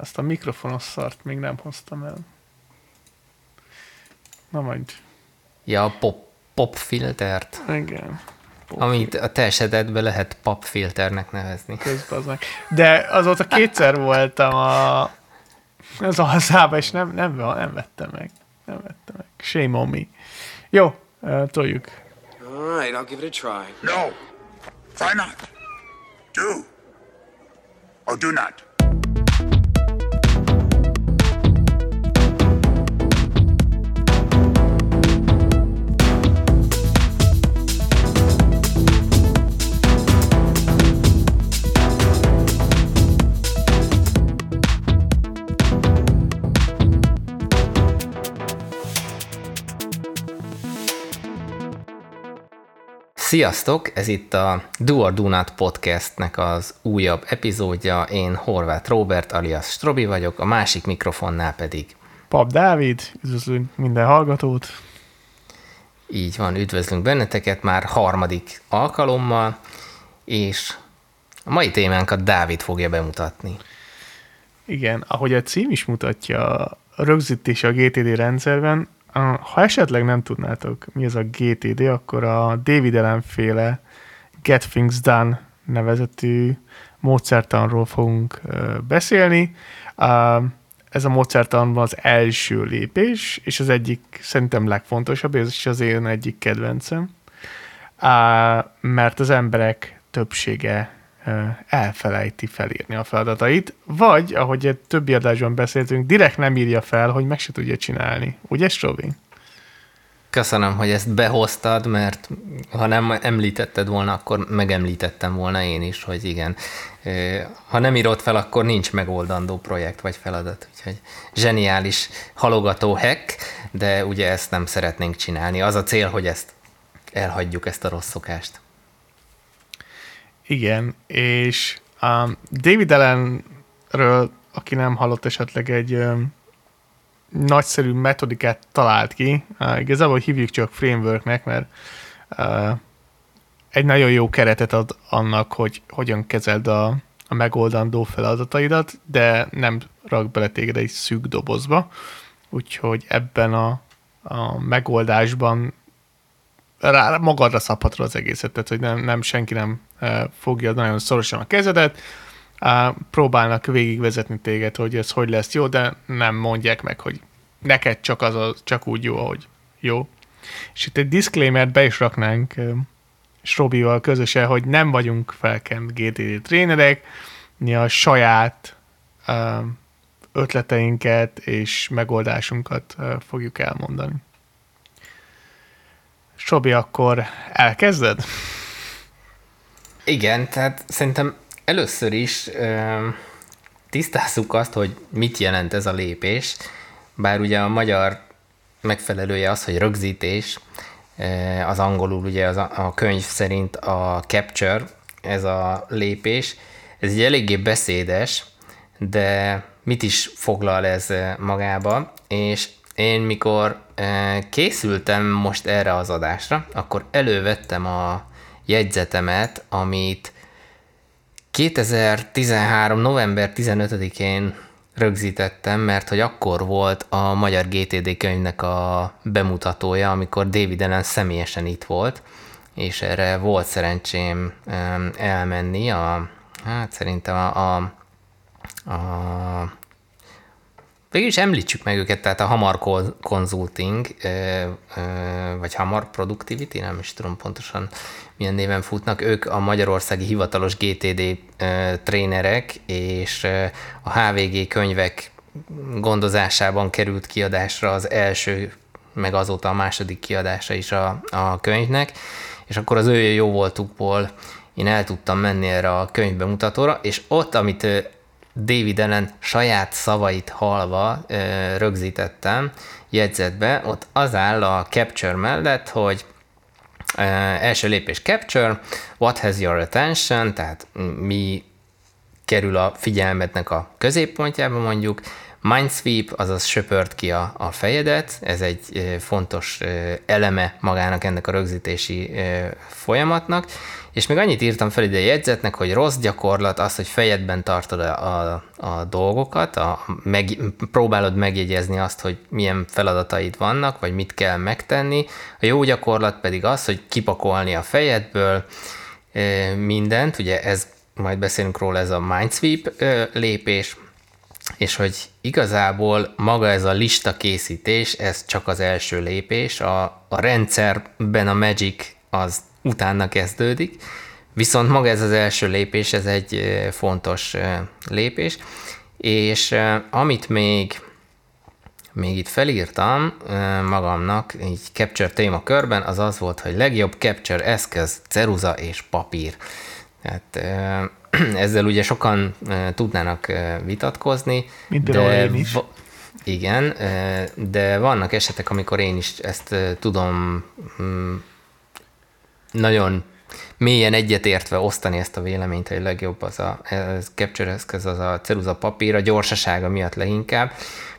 Ezt a mikrofonos szart még nem hoztam el. Na majd. Ja, a pop, pop filtert. Igen. Pop amit a te esetedben lehet pop filternek nevezni. Közben az meg. De azóta kétszer voltam a, az alszába, és nem, nem, nem vettem meg. Nem vettem meg. Shame on me. Jó, toljuk. All right, I'll give it a try. No. Try not. Do. Or do not. Sziasztok! Ez itt a Do or Do Not podcastnek az újabb epizódja. Én Horváth Robert alias Strobi vagyok, a másik mikrofonnál pedig Pap Dávid, üdvözlünk minden hallgatót. Így van, üdvözlünk benneteket már harmadik alkalommal, és a mai témánkat Dávid fogja bemutatni. Igen, ahogy a cím is mutatja, a rögzítés a GTD rendszerben ha esetleg nem tudnátok, mi ez a GTD, akkor a David Allen féle Get Things Done nevezetű módszertanról fogunk beszélni. Ez a módszertanban az első lépés, és az egyik szerintem legfontosabb, és az én egyik kedvencem, mert az emberek többsége elfelejti felírni a feladatait, vagy, ahogy egy többi adásban beszéltünk, direkt nem írja fel, hogy meg se tudja csinálni. Ugye, Strovi? Köszönöm, hogy ezt behoztad, mert ha nem említetted volna, akkor megemlítettem volna én is, hogy igen. Ha nem írod fel, akkor nincs megoldandó projekt vagy feladat. Úgyhogy zseniális halogató hack, de ugye ezt nem szeretnénk csinálni. Az a cél, hogy ezt elhagyjuk, ezt a rossz szokást. Igen, és um, David Allenről, aki nem hallott esetleg egy um, nagyszerű metodikát talált ki, uh, igazából hívjuk csak frameworknek, mert uh, egy nagyon jó keretet ad annak, hogy hogyan kezeld a, a megoldandó feladataidat, de nem rak bele téged egy szűk dobozba, úgyhogy ebben a, a megoldásban rá, magadra szabhatod az egészet, tehát hogy nem, nem senki nem fogja nagyon szorosan a kezedet, próbálnak végigvezetni téged, hogy ez hogy lesz jó, de nem mondják meg, hogy neked csak az a, csak úgy jó, ahogy jó. És itt egy disclaimer be is raknánk Robival közösen, hogy nem vagyunk felkent GTD trénerek, mi a saját ötleteinket és megoldásunkat fogjuk elmondani. Sobi, akkor elkezded? Igen, tehát szerintem először is ö, tisztázzuk azt, hogy mit jelent ez a lépés, bár ugye a magyar megfelelője az, hogy rögzítés, az angolul ugye az a, könyv szerint a capture, ez a lépés, ez egy eléggé beszédes, de mit is foglal ez magába, és én mikor készültem most erre az adásra, akkor elővettem a jegyzetemet, amit 2013. november 15-én rögzítettem, mert hogy akkor volt a Magyar GTD könyvnek a bemutatója, amikor David Allen személyesen itt volt, és erre volt szerencsém elmenni a, hát szerintem a, a, a Végül is említsük meg őket, tehát a Hamar Consulting, vagy Hamar Productivity, nem is tudom pontosan milyen néven futnak, ők a magyarországi hivatalos GTD trénerek, és a HVG könyvek gondozásában került kiadásra az első, meg azóta a második kiadása is a, a könyvnek, és akkor az ő jó voltukból én el tudtam menni erre a könyvbemutatóra, és ott, amit David Allen saját szavait halva rögzítettem jegyzetbe, ott az áll a capture mellett, hogy első lépés capture, what has your attention, tehát mi kerül a figyelmednek a középpontjába mondjuk, Mindsweep, azaz söpört ki a, a fejedet, ez egy fontos eleme magának ennek a rögzítési folyamatnak, És még annyit írtam fel ide a jegyzetnek, hogy rossz gyakorlat az, hogy fejedben tartod a, a, a dolgokat, a, meg, próbálod megjegyezni azt, hogy milyen feladataid vannak, vagy mit kell megtenni. A jó gyakorlat pedig az, hogy kipakolni a fejedből mindent, ugye ez majd beszélünk róla, ez a Mindsweep lépés, és hogy igazából maga ez a lista készítés, ez csak az első lépés, a, a rendszerben a Magic az utána kezdődik, viszont maga ez az első lépés, ez egy fontos lépés, és amit még még itt felírtam magamnak, így Capture témakörben, az az volt, hogy legjobb Capture eszköz, ceruza és papír. Tehát ezzel ugye sokan tudnának vitatkozni. Mint de én is. Igen, de vannak esetek, amikor én is ezt tudom mm, nagyon mélyen egyetértve osztani ezt a véleményt, hogy legjobb az a ez capture eszköz, az a ceruza papír, a gyorsasága miatt leginkább.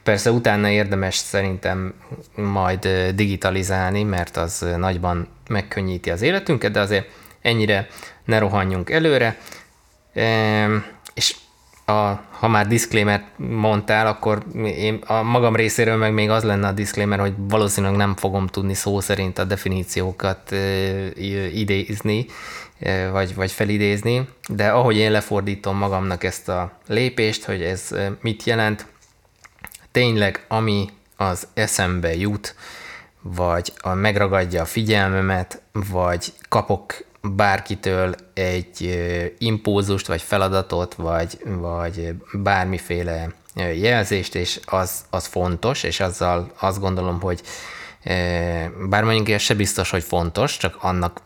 Persze utána érdemes szerintem majd digitalizálni, mert az nagyban megkönnyíti az életünket, de azért ennyire ne rohanjunk előre. És a, ha már disclaimer mondtál, akkor én a magam részéről meg még az lenne a disclaimer, hogy valószínűleg nem fogom tudni szó szerint a definíciókat idézni, vagy, vagy felidézni, de ahogy én lefordítom magamnak ezt a lépést, hogy ez mit jelent, tényleg ami az eszembe jut, vagy a, megragadja a figyelmemet, vagy kapok bárkitől egy impulzust, vagy feladatot, vagy, vagy bármiféle jelzést, és az, az fontos, és azzal azt gondolom, hogy bár mondjuk ez se biztos, hogy fontos, csak annak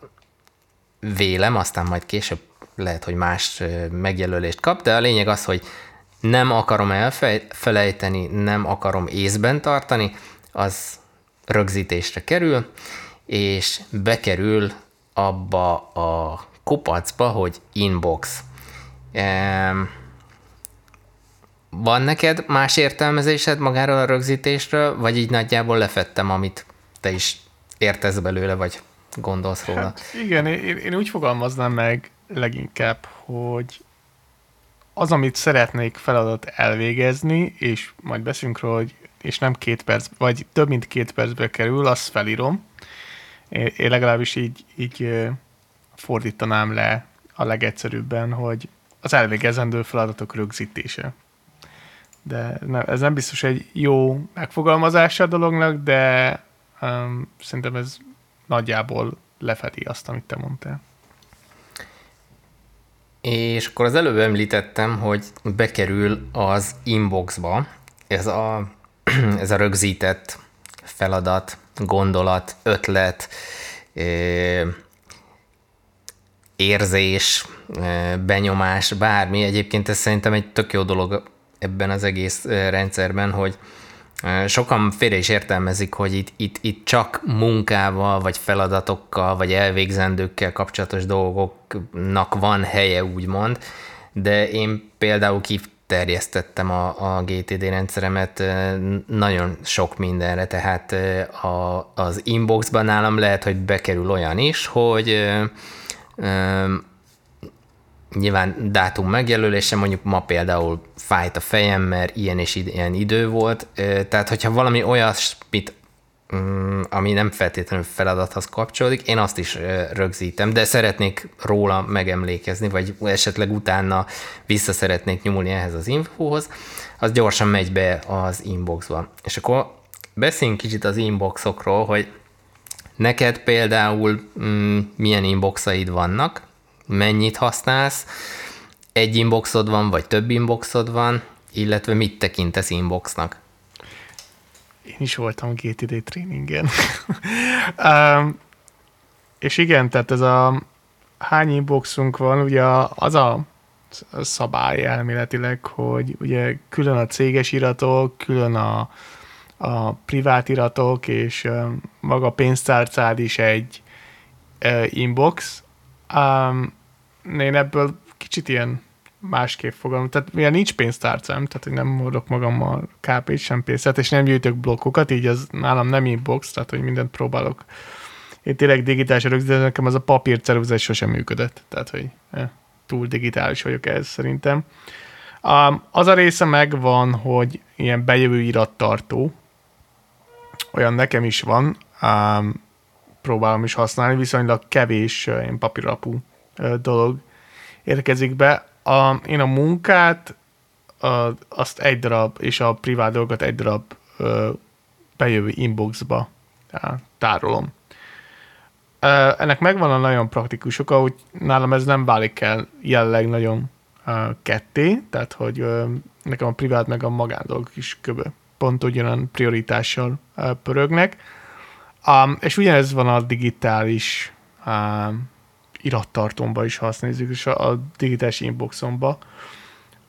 vélem, aztán majd később lehet, hogy más megjelölést kap, de a lényeg az, hogy nem akarom elfelejteni, nem akarom észben tartani, az rögzítésre kerül, és bekerül abba a kupacba, hogy inbox. Van neked más értelmezésed magáról a rögzítésről, vagy így nagyjából lefettem, amit te is értesz belőle, vagy gondolsz róla? Hát igen, én, én úgy fogalmaznám meg leginkább, hogy az, amit szeretnék feladat elvégezni, és majd beszélünk róla, hogy és nem két perc, vagy több mint két percbe kerül, azt felírom. Én, én legalábbis így, így fordítanám le a legegyszerűbben, hogy az elvégezendő feladatok rögzítése. De ne, ez nem biztos egy jó megfogalmazása a dolognak, de um, szerintem ez nagyjából lefedi azt, amit te mondtál. És akkor az előbb említettem, hogy bekerül az inboxba ez a, ez a rögzített feladat, gondolat, ötlet, érzés, benyomás, bármi. Egyébként ez szerintem egy tök jó dolog ebben az egész rendszerben, hogy Sokan félre is értelmezik, hogy itt, itt, itt csak munkával, vagy feladatokkal, vagy elvégzendőkkel kapcsolatos dolgoknak van helye, úgymond, de én például kiterjesztettem a, a GTD rendszeremet nagyon sok mindenre, tehát a, az inboxban nálam lehet, hogy bekerül olyan is, hogy nyilván dátum megjelölése, mondjuk ma például fájt a fejem, mert ilyen és ilyen idő volt, tehát hogyha valami olyasmit, ami nem feltétlenül feladathoz kapcsolódik, én azt is rögzítem, de szeretnék róla megemlékezni, vagy esetleg utána vissza szeretnék nyúlni ehhez az infóhoz, az gyorsan megy be az inboxba. És akkor beszéljünk kicsit az inboxokról, hogy neked például mm, milyen inboxaid vannak, mennyit használsz, egy inboxod van, vagy több inboxod van, illetve mit tekintesz inboxnak? Én is voltam GTD tréningen. um, és igen, tehát ez a hány inboxunk van, ugye az a szabály elméletileg, hogy ugye külön a céges iratok, külön a, a privát iratok, és maga a pénztárcád is egy inbox, Um, én ebből kicsit ilyen másképp fogalmam. Tehát mivel nincs pénztárcám, tehát hogy nem hordok magammal kápét, sem pénzt, és nem gyűjtök blokkokat, így az nálam nem inbox, tehát hogy mindent próbálok én tényleg digitális rögzítés, nekem az a papírceruzás sosem működött. Tehát, hogy eh, túl digitális vagyok ez szerintem. Um, az a része megvan, hogy ilyen bejövő irattartó, olyan nekem is van, um, próbálom is használni, viszonylag kevés uh, ilyen papíralapú uh, dolog érkezik be. A, én a munkát a, azt egy darab, és a privát dolgokat egy darab uh, bejövő inboxba uh, tárolom. Uh, ennek megvan a nagyon praktikus oka, hogy nálam ez nem válik el jelenleg nagyon uh, ketté, tehát hogy uh, nekem a privát meg a magándolgok is köbö pont ugyanan prioritással uh, pörögnek. Um, és ugyanez van a digitális um, irattartomba is, ha azt nézzük, és a, digitális inboxomba.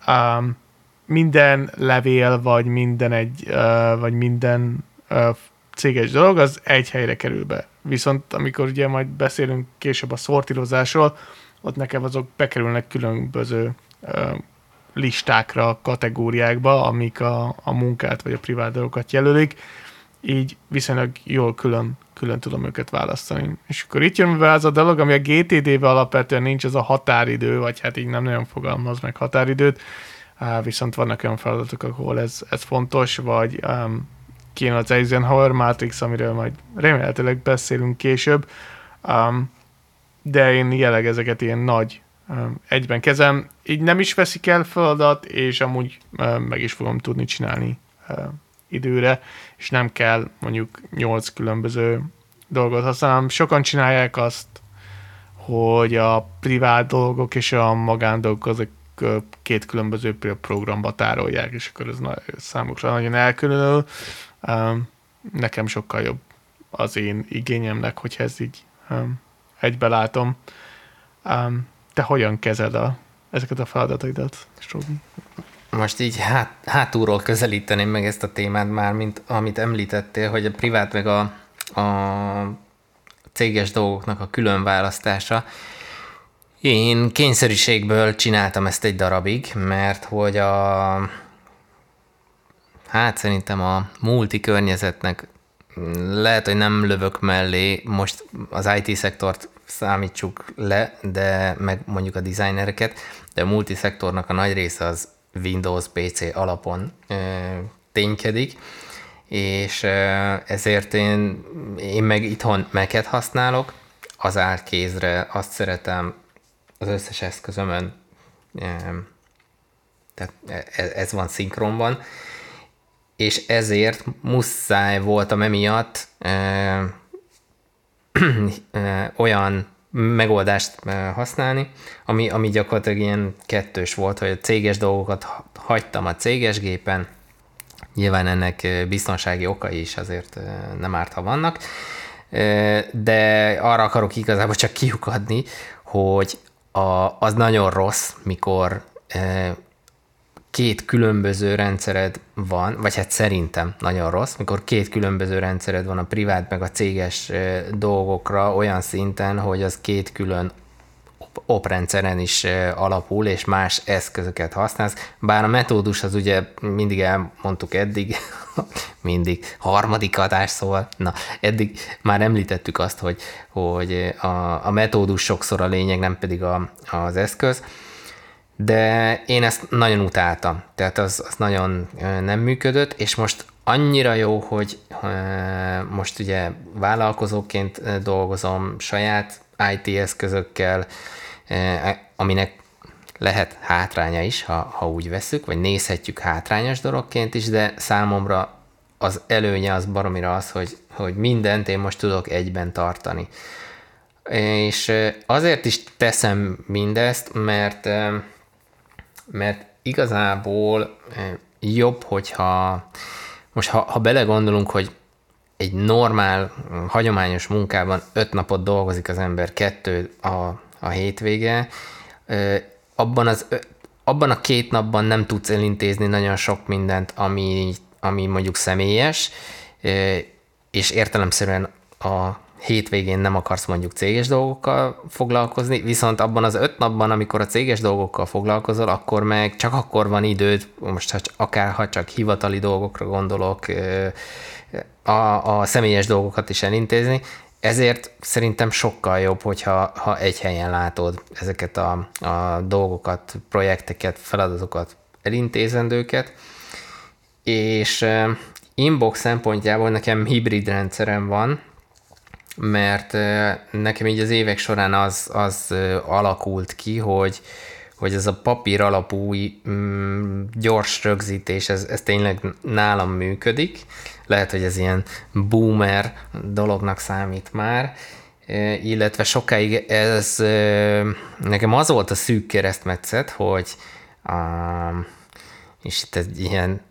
Um, minden levél, vagy minden egy, uh, vagy minden uh, céges dolog, az egy helyre kerül be. Viszont amikor ugye majd beszélünk később a szortírozásról, ott nekem azok bekerülnek különböző uh, listákra, kategóriákba, amik a, a munkát vagy a privát dolgokat jelölik, így viszonylag jól külön, külön tudom őket választani. És akkor itt jön be az a dolog, ami a GTD-ben alapvetően nincs, az a határidő, vagy hát így nem nagyon fogalmaz meg határidőt, viszont vannak olyan feladatok, ahol ez, ez fontos, vagy um, kéne az Eisenhower Matrix, amiről majd remélhetőleg beszélünk később, um, de én jelenleg ezeket ilyen nagy um, egyben kezem, így nem is veszik el feladat, és amúgy um, meg is fogom tudni csinálni um, időre, és nem kell mondjuk nyolc különböző dolgot használnom. Sokan csinálják azt, hogy a privát dolgok és a magándolgok azok két különböző programba tárolják, és akkor ez számukra nagyon elkülönül. Nekem sokkal jobb az én igényemnek, hogyha ez így egybe látom. Te hogyan kezed a, ezeket a feladataidat, Robi? Most így hát, hátulról közelíteném meg ezt a témát már, mint amit említettél, hogy a privát meg a, a céges dolgoknak a külön választása. Én kényszerűségből csináltam ezt egy darabig, mert hogy a hát szerintem a multi környezetnek lehet, hogy nem lövök mellé, most az IT-szektort számítsuk le, de meg mondjuk a designereket, de a multiszektornak a nagy része az Windows PC alapon ténykedik, és ezért én, én meg itthon Mac-et használok, az kézre azt szeretem az összes eszközömön, tehát ez, ez van szinkronban, és ezért muszáj voltam emiatt ö, ö, olyan megoldást használni, ami, ami gyakorlatilag ilyen kettős volt, hogy a céges dolgokat hagytam a céges gépen, nyilván ennek biztonsági okai is azért nem árt, ha vannak, de arra akarok igazából csak kiukadni, hogy a, az nagyon rossz, mikor két különböző rendszered van, vagy hát szerintem nagyon rossz, mikor két különböző rendszered van a privát meg a céges dolgokra olyan szinten, hogy az két külön oprendszeren is alapul, és más eszközöket használsz. Bár a metódus az ugye mindig elmondtuk eddig, mindig harmadik adás, szóval na, eddig már említettük azt, hogy, hogy a, a metódus sokszor a lényeg, nem pedig a, az eszköz de én ezt nagyon utáltam, tehát az, az nagyon nem működött, és most annyira jó, hogy most ugye vállalkozóként dolgozom saját IT eszközökkel, aminek lehet hátránya is, ha, ha úgy veszük, vagy nézhetjük hátrányos dologként is, de számomra az előnye az baromira az, hogy, hogy mindent én most tudok egyben tartani. És azért is teszem mindezt, mert mert igazából eh, jobb, hogyha most ha, ha belegondolunk, hogy egy normál, hagyományos munkában öt napot dolgozik az ember, kettő a, a hétvége, abban, az, abban a két napban nem tudsz elintézni nagyon sok mindent, ami, ami mondjuk személyes, és értelemszerűen a hétvégén nem akarsz mondjuk céges dolgokkal foglalkozni, viszont abban az öt napban, amikor a céges dolgokkal foglalkozol, akkor meg csak akkor van időd, most ha, akár ha csak hivatali dolgokra gondolok, a, a személyes dolgokat is elintézni, ezért szerintem sokkal jobb, hogyha ha egy helyen látod ezeket a, a dolgokat, projekteket, feladatokat, elintézendőket, és inbox szempontjából nekem hibrid rendszerem van, mert nekem így az évek során az, az alakult ki, hogy, hogy ez a papír alapú mm, gyors rögzítés, ez, ez tényleg nálam működik. Lehet, hogy ez ilyen boomer dolognak számít már, illetve sokáig ez nekem az volt a szűk keresztmetszet, hogy és itt egy ilyen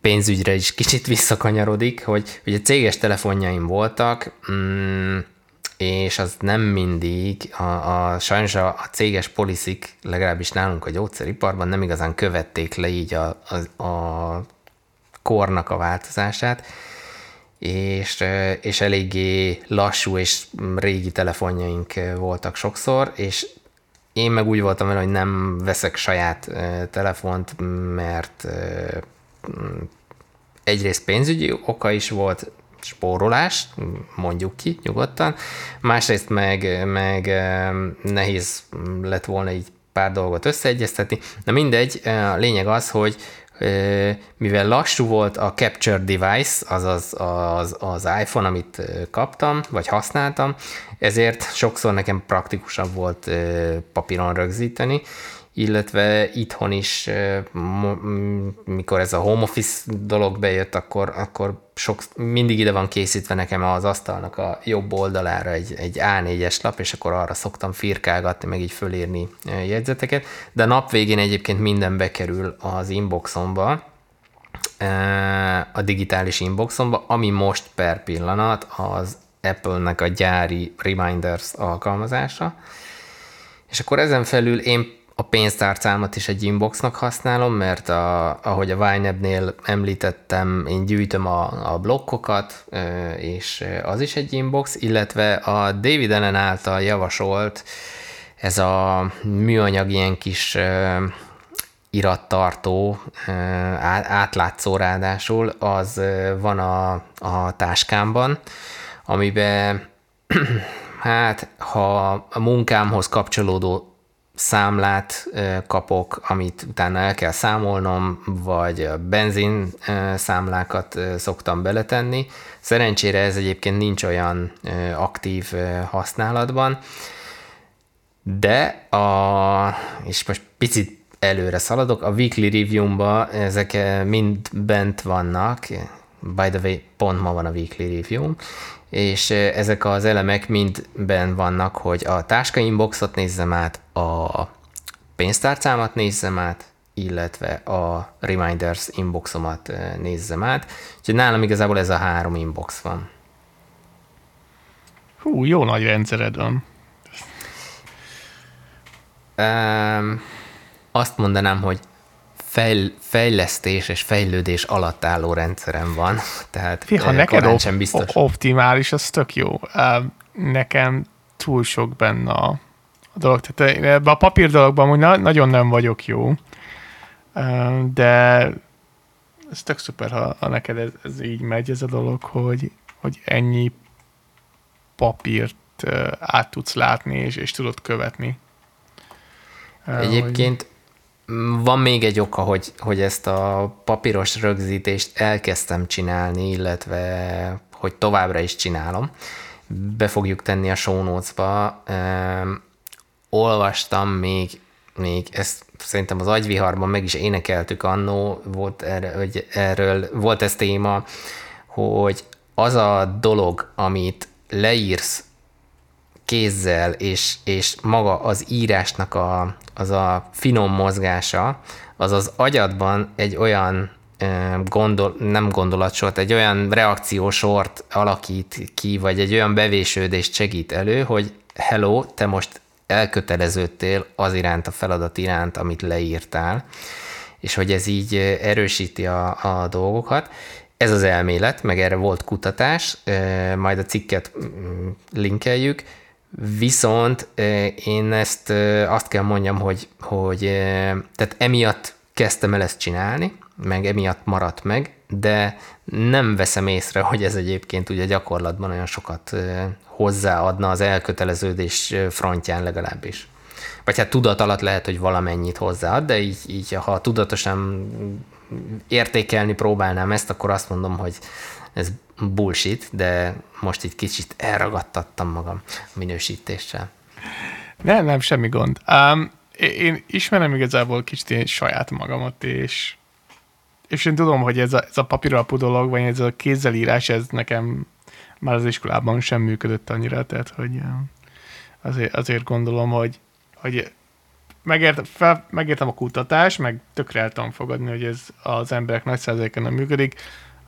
pénzügyre is kicsit visszakanyarodik, hogy ugye céges telefonjaim voltak, mm, és az nem mindig, a, a, sajnos a, a céges poliszik, legalábbis nálunk a gyógyszeriparban nem igazán követték le így a, a, a kornak a változását, és, és eléggé lassú és régi telefonjaink voltak sokszor, és én meg úgy voltam vele, hogy nem veszek saját telefont, mert egyrészt pénzügyi oka is volt, spórolás, mondjuk ki nyugodtan, másrészt meg, meg nehéz lett volna így pár dolgot összeegyeztetni. Na mindegy, a lényeg az, hogy mivel lassú volt a capture device, azaz az, az iPhone, amit kaptam, vagy használtam, ezért sokszor nekem praktikusabb volt papíron rögzíteni, illetve itthon is, mikor ez a home office dolog bejött, akkor, akkor sok, mindig ide van készítve nekem az asztalnak a jobb oldalára egy, egy A4-es lap, és akkor arra szoktam firkálgatni, meg így fölírni jegyzeteket, de a nap végén egyébként minden bekerül az inboxomba, a digitális inboxomba, ami most per pillanat az Apple-nek a gyári Reminders alkalmazása, és akkor ezen felül én a pénztárcámat is egy inboxnak használom, mert a, ahogy a YNAB-nél említettem, én gyűjtöm a, a blokkokat, és az is egy inbox, illetve a David Allen által javasolt ez a műanyag ilyen kis irattartó, átlátszó ráadásul, az van a, a táskámban, amiben hát ha a munkámhoz kapcsolódó számlát kapok, amit utána el kell számolnom, vagy benzin számlákat szoktam beletenni. Szerencsére ez egyébként nincs olyan aktív használatban, de a, és most picit előre szaladok, a weekly review-ba ezek mind bent vannak, by the way, pont ma van a weekly review és ezek az elemek mind ben vannak, hogy a táska inboxot nézzem át, a pénztárcámat nézzem át, illetve a reminders inboxomat nézzem át. Úgyhogy nálam igazából ez a három inbox van. Hú, jó nagy rendszered van. Um, azt mondanám, hogy fejl, fejlesztés és fejlődés alatt álló rendszerem van, tehát Fí, ha neked op- sem biztos. optimális, az tök jó. Nekem túl sok benne a, a dolog. Tehát ebben a papír dologban hogy na- nagyon nem vagyok jó, de ez tök szuper, ha, ha neked ez, ez így megy ez a dolog, hogy, hogy ennyi papírt át tudsz látni, és, és tudod követni. Egyébként van még egy oka, hogy, hogy ezt a papíros rögzítést elkezdtem csinálni, illetve hogy továbbra is csinálom. Be fogjuk tenni a show notes-ba. olvastam még, még ezt szerintem az agyviharban meg is énekeltük annó, volt erre, hogy erről, volt ez téma, hogy az a dolog, amit leírsz kézzel, és, és maga az írásnak a, az a finom mozgása, az az agyadban egy olyan gondol, nem gondolatsort, egy olyan reakciósort alakít ki, vagy egy olyan bevésődést segít elő, hogy hello, te most elköteleződtél az iránt, a feladat iránt, amit leírtál, és hogy ez így erősíti a, a dolgokat. Ez az elmélet, meg erre volt kutatás, majd a cikket mm, linkeljük, Viszont én ezt azt kell mondjam, hogy, hogy tehát emiatt kezdtem el ezt csinálni, meg emiatt maradt meg, de nem veszem észre, hogy ez egyébként ugye gyakorlatban olyan sokat hozzáadna az elköteleződés frontján legalábbis. Vagy hát tudat alatt lehet, hogy valamennyit hozzáad, de így, így ha tudatosan értékelni próbálnám ezt, akkor azt mondom, hogy ez bullshit, de most itt kicsit elragadtattam magam a minősítéssel. Nem, nem, semmi gond. Um, én ismerem igazából kicsit én saját magamat, és, és én tudom, hogy ez a, ez a papíralapú dolog, vagy ez a kézzelírás, ez nekem már az iskolában sem működött annyira, tehát hogy azért, azért gondolom, hogy, hogy megért, fel, megértem a kutatás, meg tökre el tudom fogadni, hogy ez az emberek nagy százaléken nem működik.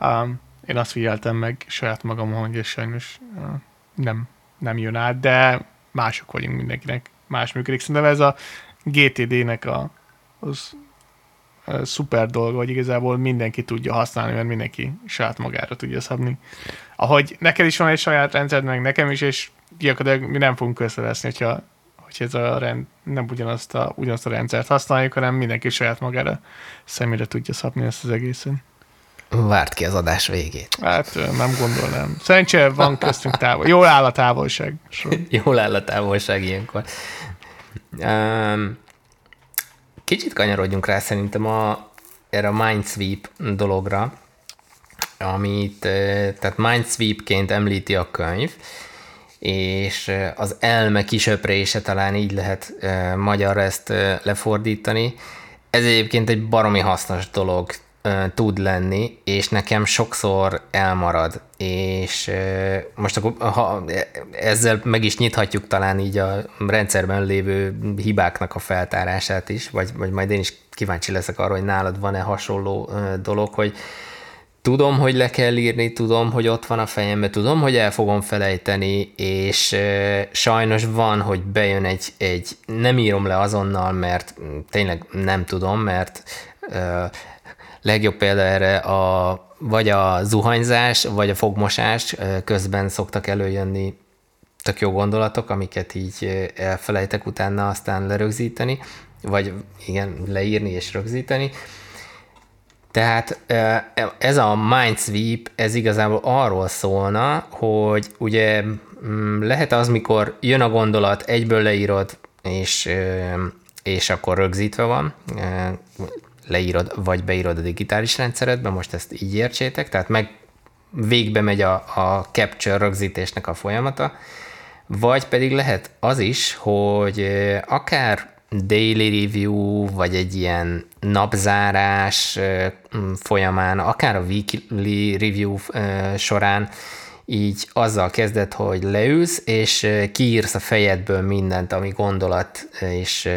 Um, én azt figyeltem meg saját magam, hogy ez sajnos nem, nem jön át, de mások vagyunk mindenkinek, más működik. Szerintem ez a GTD-nek a, az a szuper dolga, hogy igazából mindenki tudja használni, mert mindenki saját magára tudja szabni. Ahogy neked is van egy saját rendszered, meg nekem is, és gyakorlatilag mi nem fogunk összeveszni, hogyha, hogyha ez a rend, nem ugyanazt a, ugyanazt a rendszert használjuk, hanem mindenki saját magára személyre tudja szabni ezt az egészen. Várt ki az adás végét. Hát nem gondolnám. Szerencsére van köztünk távol. Jól áll a távolság. Jól áll a távolság ilyenkor. Um, kicsit kanyarodjunk rá szerintem a, erre a Mindsweep dologra, amit tehát Mindsweepként említi a könyv, és az elme kisöprése talán így lehet magyarra ezt lefordítani. Ez egyébként egy baromi hasznos dolog tud lenni, és nekem sokszor elmarad, és most akkor ha ezzel meg is nyithatjuk talán így a rendszerben lévő hibáknak a feltárását is, vagy, vagy majd én is kíváncsi leszek arra, hogy nálad van-e hasonló dolog, hogy tudom, hogy le kell írni, tudom, hogy ott van a fejemben, tudom, hogy el fogom felejteni, és sajnos van, hogy bejön egy, egy nem írom le azonnal, mert tényleg nem tudom, mert legjobb példa erre a, vagy a zuhanyzás, vagy a fogmosás közben szoktak előjönni tök jó gondolatok, amiket így elfelejtek utána aztán lerögzíteni, vagy igen, leírni és rögzíteni. Tehát ez a Mindsweep, ez igazából arról szólna, hogy ugye mm, lehet az, mikor jön a gondolat, egyből leírod, és, és akkor rögzítve van, leírod, vagy beírod a digitális rendszeredbe, most ezt így értsétek, tehát meg végbe megy a, a capture rögzítésnek a folyamata, vagy pedig lehet az is, hogy akár daily review, vagy egy ilyen napzárás folyamán, akár a weekly review során így azzal kezdett, hogy leülsz, és kiírsz a fejedből mindent, ami gondolat és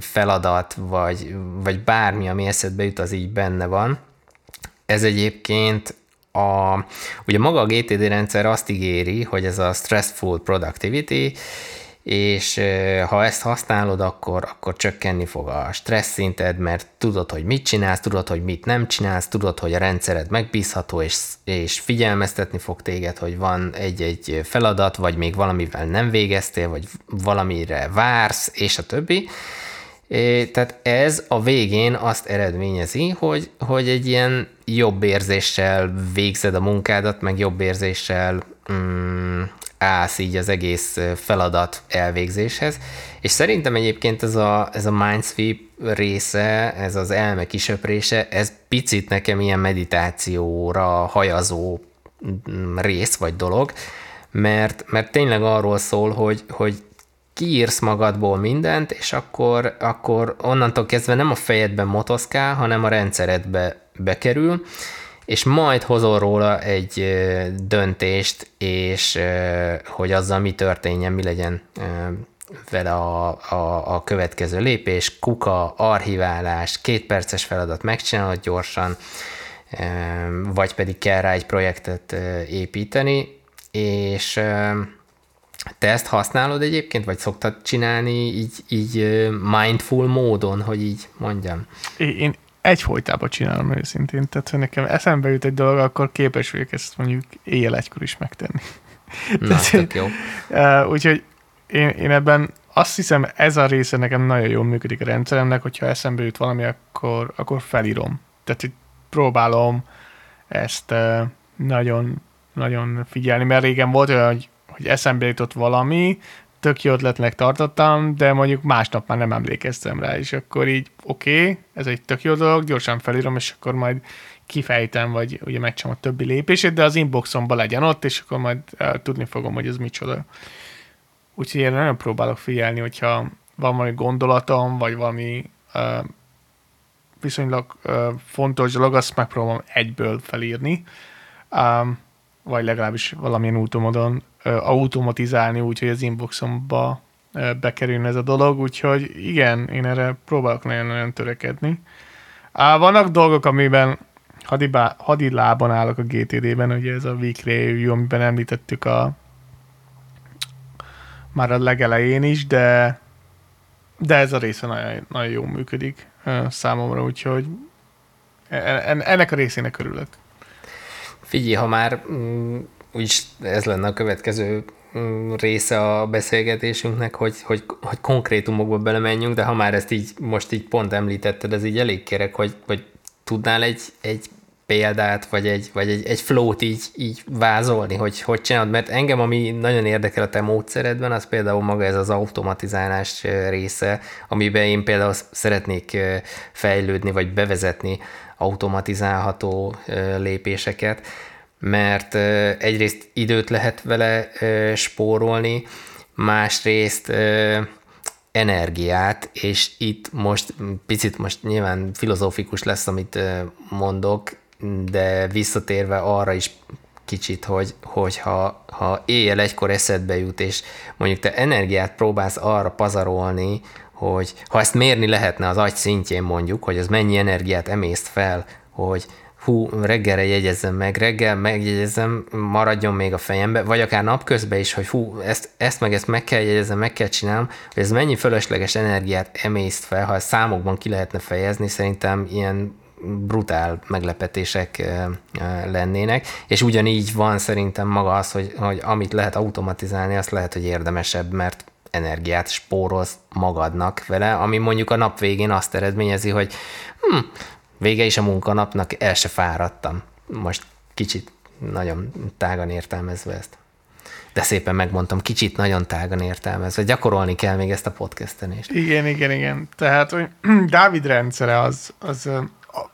feladat, vagy, vagy bármi, ami eszedbe jut, az így benne van. Ez egyébként a, ugye maga a GTD rendszer azt ígéri, hogy ez a stressful productivity, és ha ezt használod, akkor, akkor csökkenni fog a stressz szinted, mert tudod, hogy mit csinálsz, tudod, hogy mit nem csinálsz, tudod, hogy a rendszered megbízható, és, és figyelmeztetni fog téged, hogy van egy-egy feladat, vagy még valamivel nem végeztél, vagy valamire vársz, és a többi. Tehát ez a végén azt eredményezi, hogy, hogy egy ilyen jobb érzéssel végzed a munkádat, meg jobb érzéssel mm, állsz így az egész feladat elvégzéshez. És szerintem egyébként ez a, ez a Mindsweep része, ez az elme kisöprése, ez picit nekem ilyen meditációra hajazó mm, rész vagy dolog, mert, mert tényleg arról szól, hogy, hogy kiírsz magadból mindent, és akkor, akkor onnantól kezdve nem a fejedben motoszkál, hanem a rendszeredbe bekerül, és majd hozol róla egy döntést, és hogy azzal mi történjen, mi legyen vele a, a, a következő lépés, kuka, archiválás, két perces feladat megcsinálod gyorsan, vagy pedig kell rá egy projektet építeni, és te ezt használod egyébként, vagy szoktad csinálni így, így mindful módon, hogy így mondjam? Én, egyfolytában csinálom őszintén. Tehát, ha nekem eszembe jut egy dolog, akkor képes vagyok ezt mondjuk éjjel egykor is megtenni. Na, Tehát, jó. Uh, úgyhogy én, én ebben azt hiszem, ez a része nekem nagyon jól működik a rendszeremnek, hogyha eszembe jut valami, akkor, akkor felírom. tehát hogy próbálom ezt nagyon, nagyon figyelni, mert régen volt olyan, hogy, hogy eszembe jutott valami, tök jó ötletnek tartottam, de mondjuk másnap már nem emlékeztem rá, és akkor így oké, okay, ez egy tök jó dolog, gyorsan felírom, és akkor majd kifejtem, vagy ugye megcsom a többi lépését, de az inboxomban legyen ott, és akkor majd uh, tudni fogom, hogy ez micsoda. Úgyhogy én nagyon próbálok figyelni, hogyha van valami gondolatom, vagy valami uh, viszonylag uh, fontos dolog, azt megpróbálom egyből felírni, um, vagy legalábbis valamilyen útomodon automatizálni, úgyhogy az inboxomba bekerüljön ez a dolog, úgyhogy igen, én erre próbálok nagyon-nagyon törekedni. Uh, vannak dolgok, amiben hadibá, hadilában állok a GTD-ben, ugye ez a weekly review, amiben említettük a már a legelején is, de de ez a része nagyon, nagyon jól működik számomra, úgyhogy e, e, ennek a részének örülök. Figyelj, ha már mm, úgyis ez lenne a következő mm, része a beszélgetésünknek, hogy, hogy, hogy konkrétumokba belemenjünk, de ha már ezt így most így pont említetted, ez így elég kérek, hogy, hogy tudnál egy, egy példát, vagy egy, vagy egy, egy flót így, így vázolni, hogy hogy csinálod, mert engem, ami nagyon érdekel a te módszeredben, az például maga ez az automatizálás része, amiben én például szeretnék fejlődni, vagy bevezetni automatizálható lépéseket, mert egyrészt időt lehet vele spórolni, másrészt energiát, és itt most picit most nyilván filozófikus lesz, amit mondok, de visszatérve arra is kicsit, hogy, hogy ha, ha éjjel egykor eszedbe jut, és mondjuk te energiát próbálsz arra pazarolni, hogy ha ezt mérni lehetne az agy szintjén mondjuk, hogy az mennyi energiát emészt fel, hogy hú, reggelre jegyezzem meg, reggel megjegyezem, maradjon még a fejembe, vagy akár napközben is, hogy hú, ezt, ezt meg ezt meg kell jegyezni, meg kell csinálnom, hogy ez mennyi fölösleges energiát emészt fel, ha számokban ki lehetne fejezni, szerintem ilyen brutál meglepetések lennének, és ugyanígy van szerintem maga az, hogy, hogy amit lehet automatizálni, azt lehet, hogy érdemesebb, mert energiát spórolsz magadnak vele, ami mondjuk a nap végén azt eredményezi, hogy hm, vége is a munkanapnak, el se fáradtam. Most kicsit nagyon tágan értelmezve ezt. De szépen megmondtam, kicsit nagyon tágan értelmezve. Gyakorolni kell még ezt a podcasten is. Igen, igen, igen. Tehát, hogy Dávid rendszere az, az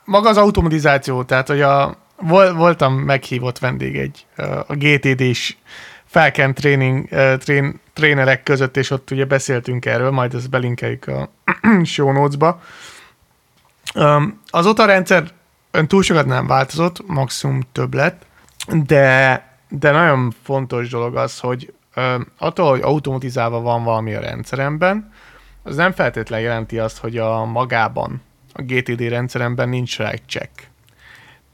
maga az automatizáció, tehát, hogy a, voltam meghívott vendég egy a GTD-s felkent tréning, trén, trénerek között, és ott ugye beszéltünk erről, majd ezt belinkeljük a show notes-ba. Azóta a rendszer túl sokat nem változott, maximum több lett, de, de nagyon fontos dolog az, hogy attól, hogy automatizálva van valami a rendszeremben, az nem feltétlenül jelenti azt, hogy a magában a GTD rendszeremben nincs egy check.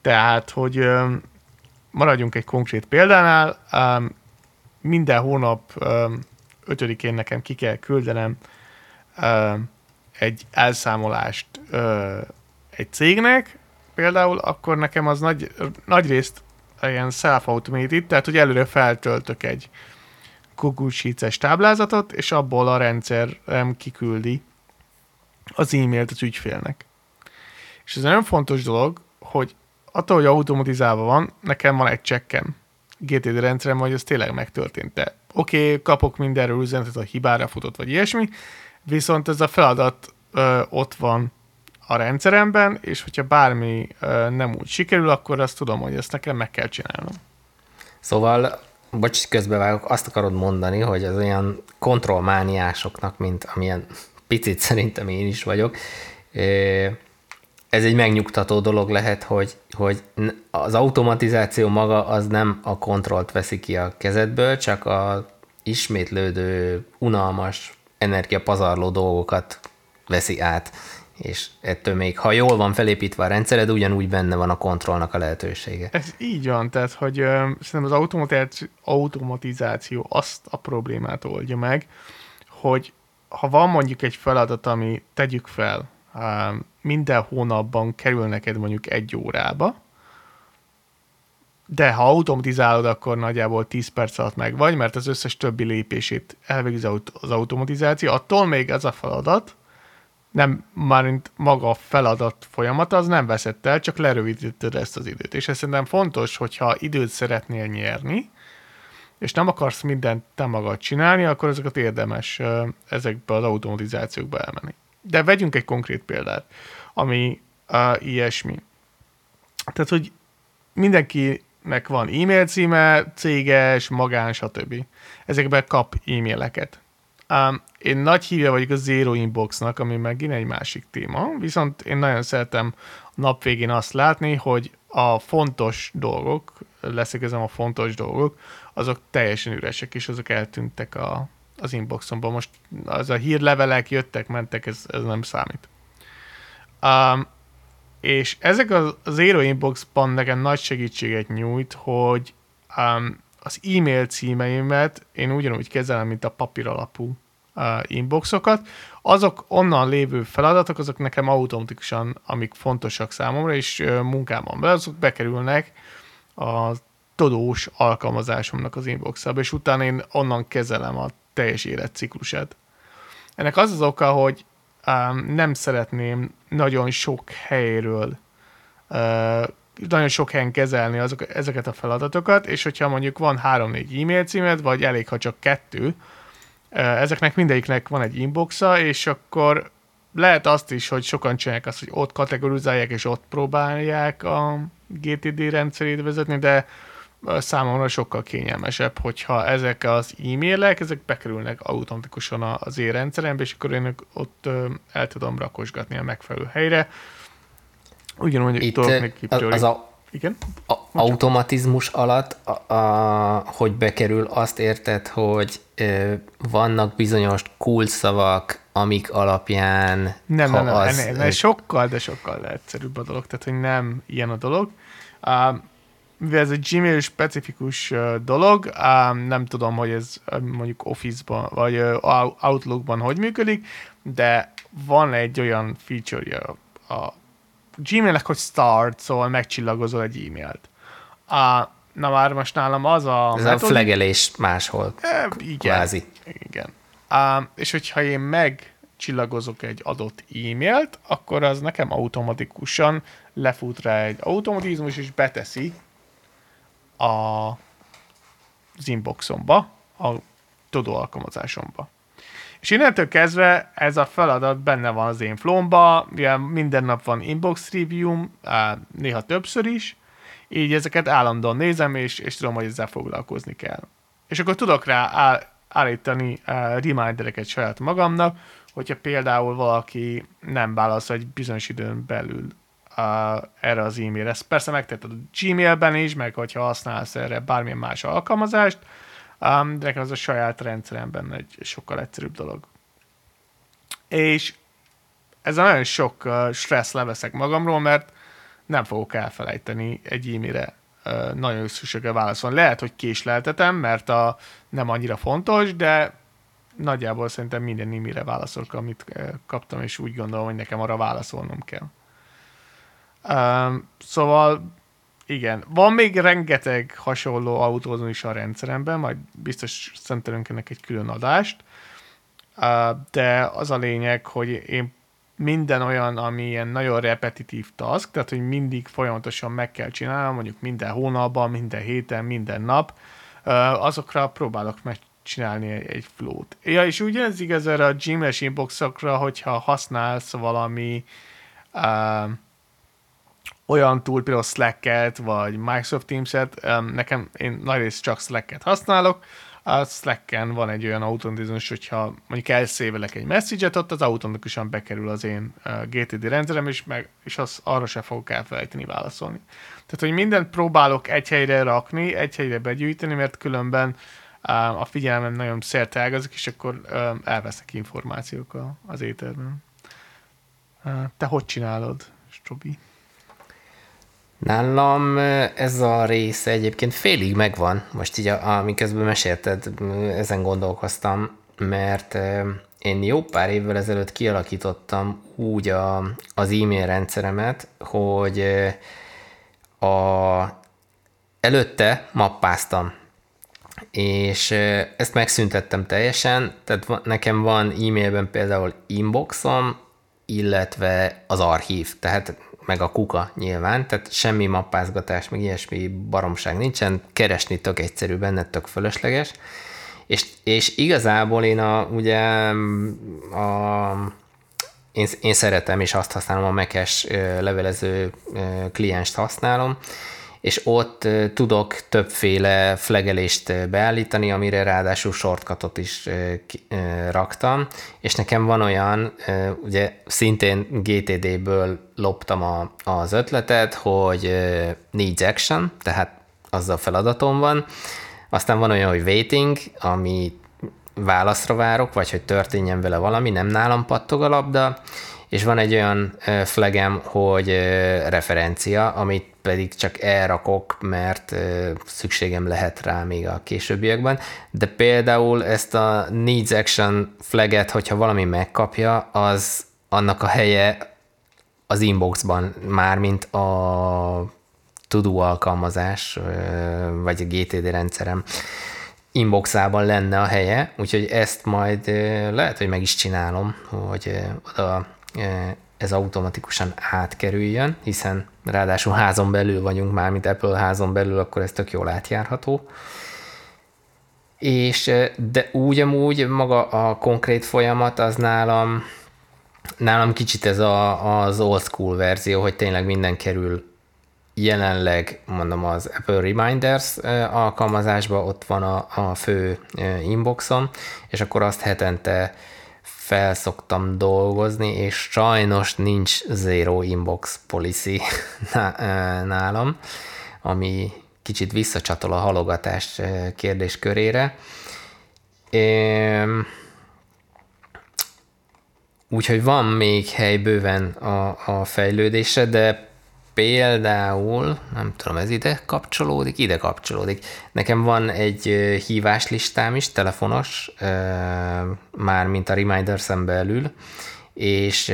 Tehát, hogy maradjunk egy konkrét példánál, minden hónap ötödikén nekem ki kell küldenem egy elszámolást egy cégnek, például, akkor nekem az nagy, nagy részt ilyen self-automated, tehát hogy előre feltöltök egy Sheets-es táblázatot, és abból a rendszerem kiküldi az e-mailt az ügyfélnek. És ez nagyon fontos dolog, hogy attól, hogy automatizálva van, nekem van egy csekkem GTD rendszerem, hogy ez tényleg megtörtént. Oké, okay, kapok mindenről üzenetet, a hibára futott, vagy ilyesmi, viszont ez a feladat ö, ott van a rendszeremben, és hogyha bármi ö, nem úgy sikerül, akkor azt tudom, hogy ezt nekem meg kell csinálnom. Szóval, bocs, közbevágok, azt akarod mondani, hogy az olyan kontrollmániásoknak, mint amilyen picit szerintem én is vagyok, ez egy megnyugtató dolog lehet, hogy, hogy az automatizáció maga az nem a kontrollt veszi ki a kezedből, csak a ismétlődő, unalmas, energiapazarló dolgokat veszi át, és ettől még, ha jól van felépítve a rendszered, ugyanúgy benne van a kontrollnak a lehetősége. Ez így van, tehát, hogy uh, szerintem az automatizáció azt a problémát oldja meg, hogy ha van mondjuk egy feladat, ami tegyük fel, minden hónapban kerül neked mondjuk egy órába, de ha automatizálod, akkor nagyjából 10 perc alatt meg vagy, mert az összes többi lépését elvégzi az automatizáció. Attól még ez a feladat nem már mint maga a feladat folyamata, az nem veszett el, csak lerövidíted ezt az időt. És ez szerintem fontos, hogyha időt szeretnél nyerni, és nem akarsz mindent te magad csinálni, akkor ezeket érdemes ezekbe az automatizációkba elmenni. De vegyünk egy konkrét példát, ami uh, ilyesmi. Tehát, hogy mindenkinek van e-mail címe, céges, magán, stb. Ezekben kap e-maileket. Um, én nagy hívja vagyok a Zero Inboxnak, ami megint egy másik téma, viszont én nagyon szeretem a nap végén azt látni, hogy a fontos dolgok, leszögezem a fontos dolgok, azok teljesen üresek, és azok eltűntek a, az inboxomban. Most az a hírlevelek jöttek, mentek, ez, ez nem számít. Um, és ezek az, az Zero Inboxban nekem nagy segítséget nyújt, hogy um, az e-mail címeimet én ugyanúgy kezelem, mint a papír alapú uh, inboxokat. Azok onnan lévő feladatok, azok nekem automatikusan, amik fontosak számomra, és uh, munkámon belül, azok bekerülnek a tudós alkalmazásomnak az inboxába, és utána én onnan kezelem a teljes életciklusát. Ennek az az oka, hogy nem szeretném nagyon sok helyről nagyon sok helyen kezelni azok, ezeket a feladatokat, és hogyha mondjuk van három-négy e-mail címed, vagy elég, ha csak kettő, ezeknek mindegyiknek van egy inboxa, és akkor lehet azt is, hogy sokan csinálják azt, hogy ott kategorizálják, és ott próbálják a GTD rendszerét vezetni, de számomra sokkal kényelmesebb, hogyha ezek az e-mailek, ezek bekerülnek automatikusan az én rendszerembe, és akkor én ott el tudom rakosgatni a megfelelő helyre, Ugyanúgy Itt tudok még az, az a, Igen? a automatizmus alatt, a, a, hogy bekerül, azt érted, hogy ö, vannak bizonyos kulcsszavak, amik alapján... Nem, nem, nem, az, ennél, ennél sokkal, de sokkal egyszerűbb a dolog, tehát hogy nem ilyen a dolog. Uh, mivel ez egy Gmail specifikus dolog, nem tudom, hogy ez mondjuk Office-ban, vagy Outlook-ban hogy működik, de van egy olyan feature a Gmailnek, hogy start, szóval megcsillagozol egy e-mailt. A, na már most nálam az a... Ez metod... a flegelés máshol. E, igen. Kvázi. Igen. A, és hogyha én megcsillagozok egy adott e-mailt, akkor az nekem automatikusan lefut rá egy automatizmus, és beteszi a, az inboxomba, a tudó alkalmazásomba. És innentől kezdve ez a feladat benne van az én flomba, minden nap van inbox review, néha többször is, így ezeket állandóan nézem, és, és tudom, hogy ezzel foglalkozni kell. És akkor tudok rá áll, állítani remindereket saját magamnak, hogyha például valaki nem válaszol egy bizonyos időn belül uh, erre az e-mailre. Ezt persze megtetted a Gmailben is, meg hogyha használsz erre bármilyen más alkalmazást, Um, de az a saját rendszeremben egy sokkal egyszerűbb dolog. És ez a nagyon sok uh, stressz leveszek magamról, mert nem fogok elfelejteni egy e-mailre uh, nagyon szükséggel válaszolni. Lehet, hogy késleltetem, mert a, nem annyira fontos, de nagyjából szerintem minden e-mailre válaszolok, amit uh, kaptam, és úgy gondolom, hogy nekem arra válaszolnom kell. Szóval igen, van még rengeteg hasonló autózon is a rendszeremben, majd biztos szentelünk ennek egy külön adást, de az a lényeg, hogy én minden olyan, ami ilyen nagyon repetitív task, tehát hogy mindig folyamatosan meg kell csinálnom, mondjuk minden hónapban, minden héten, minden nap, azokra próbálok megcsinálni egy flow-t. Ja, és ugye ez igaz erre a Gmail-es inboxokra, hogyha használsz valami uh, olyan túl, például Slack-et, vagy Microsoft Teams-et, nekem én nagyrészt csak Slack-et használok, a Slack-en van egy olyan automatizmus, hogyha mondjuk elszévelek egy message-et, ott az automatikusan bekerül az én GTD rendszerem, és, meg, és az, arra se fogok elfelejteni válaszolni. Tehát, hogy mindent próbálok egy helyre rakni, egy helyre begyűjteni, mert különben a figyelmem nagyon ágazik, és akkor elveszek információk az éterben. Te hogy csinálod, Strobi? Nálam ez a része egyébként félig megvan, most így, amiközben mesélted, ezen gondolkoztam, mert én jó pár évvel ezelőtt kialakítottam úgy a, az e-mail rendszeremet, hogy a, előtte mappáztam, és ezt megszüntettem teljesen, tehát nekem van e-mailben például inboxom, illetve az archív, tehát meg a kuka nyilván, tehát semmi mappázgatás, meg ilyesmi baromság nincsen, keresni tök egyszerű benne, tök fölösleges, és, és igazából én a, ugye a, én, én szeretem, és azt használom, a Mac-es levelező klienst használom, és ott tudok többféle flegelést beállítani, amire ráadásul shortcutot is raktam, és nekem van olyan, ugye szintén GTD-ből loptam a, az ötletet, hogy needs action, tehát az a feladatom van, aztán van olyan, hogy waiting, ami válaszra várok, vagy hogy történjen vele valami, nem nálam pattog a labda, és van egy olyan flagem, hogy referencia, amit pedig csak elrakok, mert szükségem lehet rá még a későbbiekben, de például ezt a needs action flaget, hogyha valami megkapja, az annak a helye az inboxban, mármint a Todo alkalmazás, vagy a GTD rendszerem inboxában lenne a helye, úgyhogy ezt majd lehet, hogy meg is csinálom, hogy oda ez automatikusan átkerüljön, hiszen ráadásul házon belül vagyunk már, mint Apple házon belül, akkor ez tök jól átjárható. És, de úgy amúgy maga a konkrét folyamat az nálam, nálam kicsit ez a, az old school verzió, hogy tényleg minden kerül jelenleg mondom az Apple Reminders alkalmazásba, ott van a, a fő inboxom, és akkor azt hetente fel szoktam dolgozni, és sajnos nincs zero inbox policy nálam, ami kicsit visszacsatol a halogatás kérdéskörére. Úgyhogy van még hely bőven a, a fejlődésre, de például, nem tudom, ez ide kapcsolódik, ide kapcsolódik. Nekem van egy híváslistám is, telefonos, már mint a reminders belül, és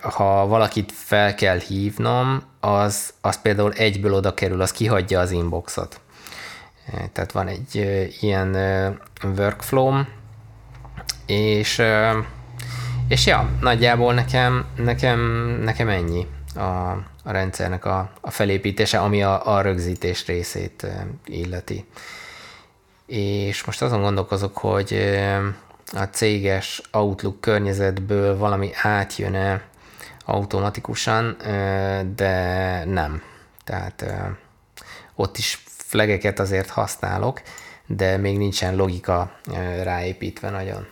ha valakit fel kell hívnom, az, az például egyből oda kerül, az kihagyja az inboxot. Tehát van egy ilyen workflow és, és ja, nagyjából nekem, nekem, nekem ennyi a, a rendszernek a, a felépítése, ami a, a rögzítés részét illeti. És most azon gondolkozok, hogy a céges Outlook környezetből valami átjön-e automatikusan, de nem. Tehát ott is flegeket azért használok, de még nincsen logika ráépítve nagyon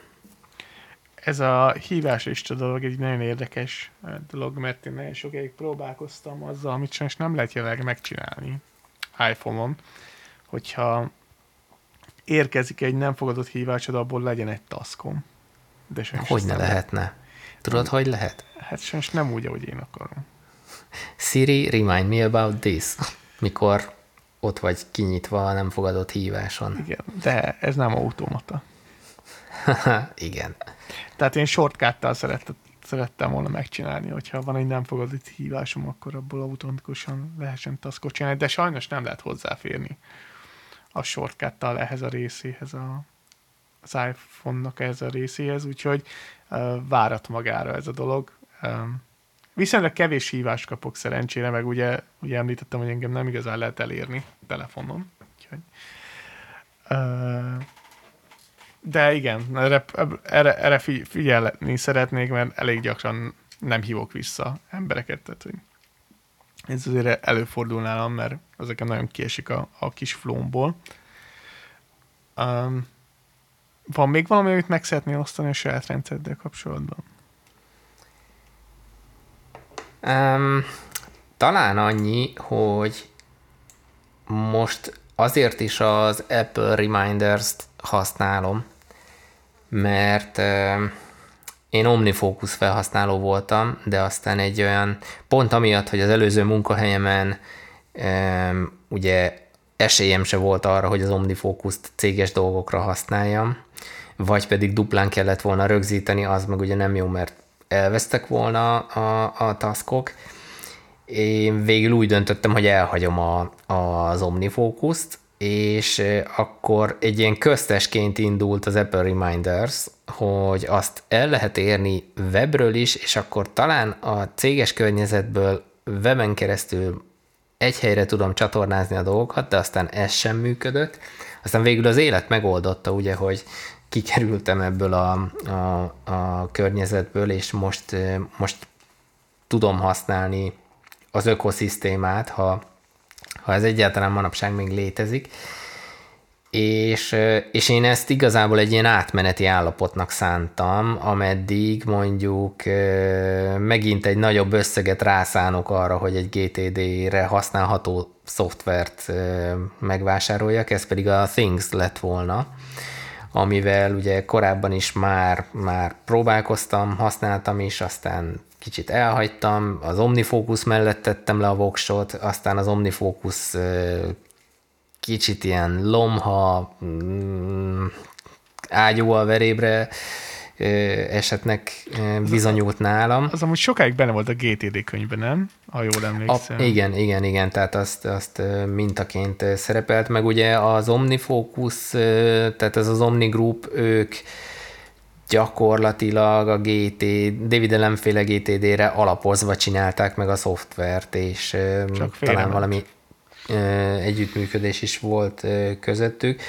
ez a hívás lista dolog egy nagyon érdekes dolog, mert én nagyon sokáig próbálkoztam azzal, amit sajnos nem lehet jelenleg megcsinálni iPhone-on, hogyha érkezik egy nem fogadott hívásod, abból legyen egy taszkom. De hogy ne lehetne? Tudod, hogy lehet? Hát sajnos nem úgy, ahogy én akarom. Siri, remind me about this. Mikor ott vagy kinyitva a nem fogadott híváson. Igen, de ez nem automata. Igen. Tehát én shortcut szerettem, szerettem volna megcsinálni, hogyha van egy nem fogadott hívásom, akkor abból automatikusan lehessen taskot csinálni, de sajnos nem lehet hozzáférni a shortcut ehhez a részéhez, a, az iPhone-nak ehhez a részéhez, úgyhogy uh, várat magára ez a dolog. Um, viszonylag kevés hívást kapok szerencsére, meg ugye, ugye említettem, hogy engem nem igazán lehet elérni telefonon. Úgyhogy, uh, de igen, erre, erre, erre figyelni szeretnék, mert elég gyakran nem hívok vissza embereket, tehát hogy ez azért előfordul nálam, mert ezeken nagyon kiesik a, a kis flómból. Um, van még valami, amit meg szeretnél osztani a saját rendszereddel kapcsolatban? Um, talán annyi, hogy most azért is az Apple Reminders-t használom, mert én OmniFocus felhasználó voltam, de aztán egy olyan, pont amiatt, hogy az előző munkahelyemen ugye esélyem se volt arra, hogy az OmniFocus-t céges dolgokra használjam, vagy pedig duplán kellett volna rögzíteni, az meg ugye nem jó, mert elvesztek volna a, a taskok. Én végül úgy döntöttem, hogy elhagyom a, az OmniFocus-t, és akkor egy ilyen köztesként indult az Apple Reminders, hogy azt el lehet érni webről is, és akkor talán a céges környezetből weben keresztül egy helyre tudom csatornázni a dolgokat, de aztán ez sem működött. Aztán végül az élet megoldotta, ugye, hogy kikerültem ebből a, a, a környezetből, és most, most tudom használni az ökoszisztémát, ha, ha ez egyáltalán manapság még létezik. És, és én ezt igazából egy ilyen átmeneti állapotnak szántam, ameddig mondjuk megint egy nagyobb összeget rászánok arra, hogy egy GTD-re használható szoftvert megvásároljak, ez pedig a Things lett volna, amivel ugye korábban is már, már próbálkoztam, használtam is, aztán kicsit elhagytam, az OmniFocus mellett tettem le a voksot, aztán az OmniFocus kicsit ilyen lomha, mm, ágyú a verébre esetnek bizonyult nálam. Az amúgy sokáig benne volt a GTD könyvben, nem? Ha jól emlékszem. A, igen, igen, igen, tehát azt, azt mintaként szerepelt, meg ugye az OmniFocus, tehát ez az Omni Group, ők gyakorlatilag a GT, David Ellenféle GTD-re alapozva csinálták meg a szoftvert, és Csak talán valami együttműködés is volt közöttük.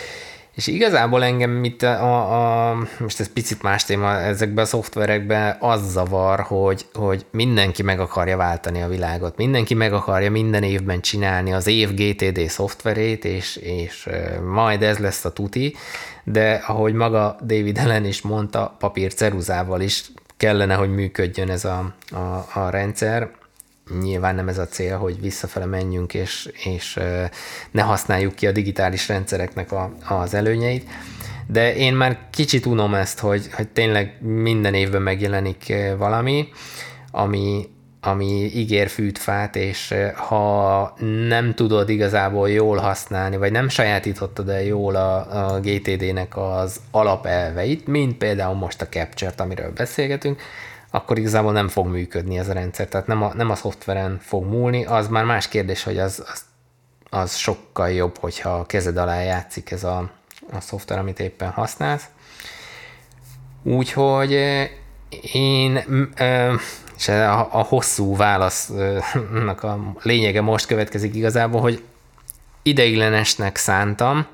És igazából engem itt a, a, most ez picit más téma, ezekben a szoftverekben az zavar, hogy, hogy mindenki meg akarja váltani a világot, mindenki meg akarja minden évben csinálni az év GTD szoftverét, és, és majd ez lesz a tuti, de ahogy maga David Ellen is mondta, papír ceruzával is kellene, hogy működjön ez a, a, a rendszer, nyilván nem ez a cél, hogy visszafele menjünk, és, és ne használjuk ki a digitális rendszereknek a, az előnyeit, de én már kicsit unom ezt, hogy, hogy tényleg minden évben megjelenik valami, ami, ami ígér fűtfát, és ha nem tudod igazából jól használni, vagy nem sajátítottad el jól a, a GTD-nek az alapelveit, mint például most a Capture-t, amiről beszélgetünk, akkor igazából nem fog működni ez a rendszer. Tehát nem a, nem a szoftveren fog múlni, az már más kérdés, hogy az, az, az sokkal jobb, hogyha a kezed alá játszik ez a, a szoftver, amit éppen használsz. Úgyhogy én, és a, a hosszú válasznak a lényege most következik igazából, hogy ideiglenesnek szántam,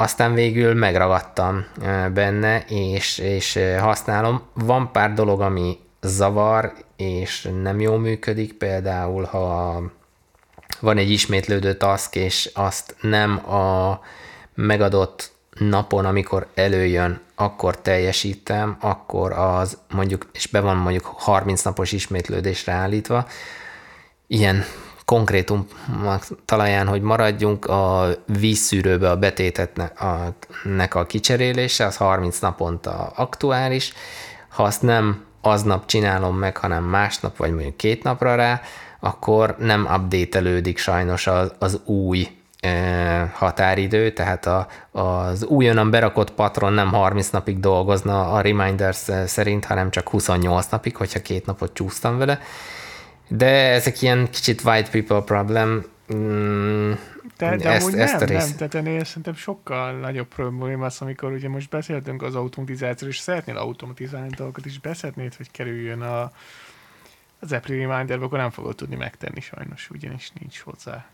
aztán végül megragadtam benne, és, és használom. Van pár dolog, ami zavar, és nem jól működik, például ha van egy ismétlődő task, és azt nem a megadott napon, amikor előjön, akkor teljesítem, akkor az mondjuk, és be van mondjuk 30 napos ismétlődésre állítva, ilyen konkrétum talaján, hogy maradjunk a vízszűrőbe a betétetnek a, nek a kicserélése, az 30 naponta aktuális. Ha azt nem aznap csinálom meg, hanem másnap, vagy mondjuk két napra rá, akkor nem update sajnos az, az új e, határidő, tehát a, az újonnan berakott patron nem 30 napig dolgozna a reminders szerint, hanem csak 28 napig, hogyha két napot csúsztam vele, de ezek ilyen kicsit white people problem, mm, de, de ezt, ezt nem, a rész. nem, tehát ennél szerintem sokkal nagyobb probléma az, amikor ugye most beszéltünk az automatizációról, és szeretnél automatizálni dolgokat, és beszélnéd, hogy kerüljön a, az Apple Reminder, akkor nem fogod tudni megtenni sajnos, ugyanis nincs hozzá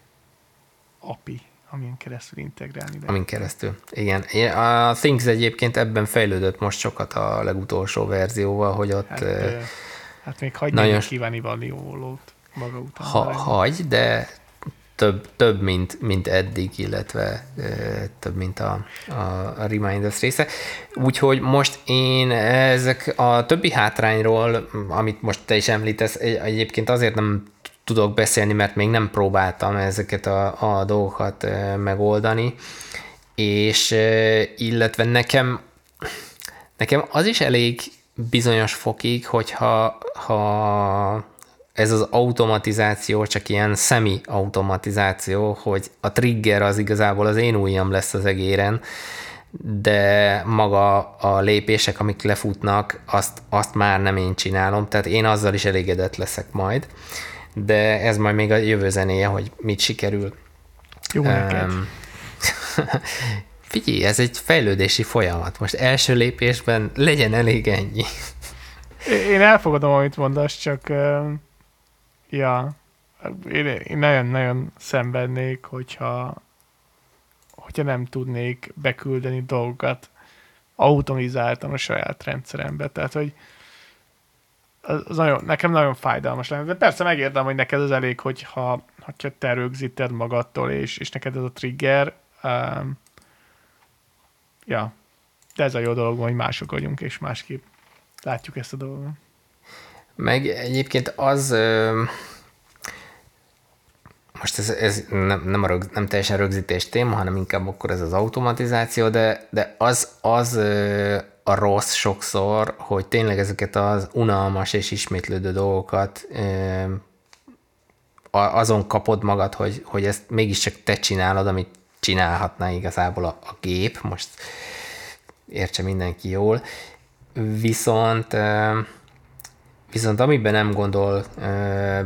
API, amin keresztül integrálni. De. Amin keresztül, igen. A Things egyébként ebben fejlődött most sokat a legutolsó verzióval, hogy ott hát, Hát még hagyj Nagyon... kívánni valót maga után. Ha, hagy, de több, több mint, mint eddig, illetve ö, több, mint a, a, a Reminders része. Úgyhogy most én ezek a többi hátrányról, amit most te is említesz, egyébként azért nem tudok beszélni, mert még nem próbáltam ezeket a, a dolgokat megoldani, és illetve nekem nekem az is elég bizonyos fokig, hogyha ha ez az automatizáció csak ilyen szemi-automatizáció, hogy a trigger az igazából az én ujjam lesz az egéren, de maga a lépések, amik lefutnak, azt, azt már nem én csinálom, tehát én azzal is elégedett leszek majd, de ez majd még a jövő zenéje, hogy mit sikerül. Jó neked. Figyelj, ez egy fejlődési folyamat. Most első lépésben legyen elég ennyi. Én elfogadom, amit mondasz, csak ja, én, én nagyon-nagyon szenvednék, hogyha, hogyha nem tudnék beküldeni dolgokat automatizáltan a saját rendszerembe. Tehát, hogy az nagyon, nekem nagyon fájdalmas lenne. De persze megértem, hogy neked az elég, hogyha, hogyha te rögzíted magadtól, és, és neked ez a trigger. Um, ja, de ez a jó dolog, hogy mások vagyunk, és másképp látjuk ezt a dolgot. Meg egyébként az, most ez, ez nem, nem, a rög, nem teljesen rögzítés téma, hanem inkább akkor ez az automatizáció, de, de az, az a rossz sokszor, hogy tényleg ezeket az unalmas és ismétlődő dolgokat azon kapod magad, hogy, hogy ezt mégiscsak te csinálod, amit csinálhatná igazából a, a gép, most értse mindenki jól, viszont viszont amiben nem gondol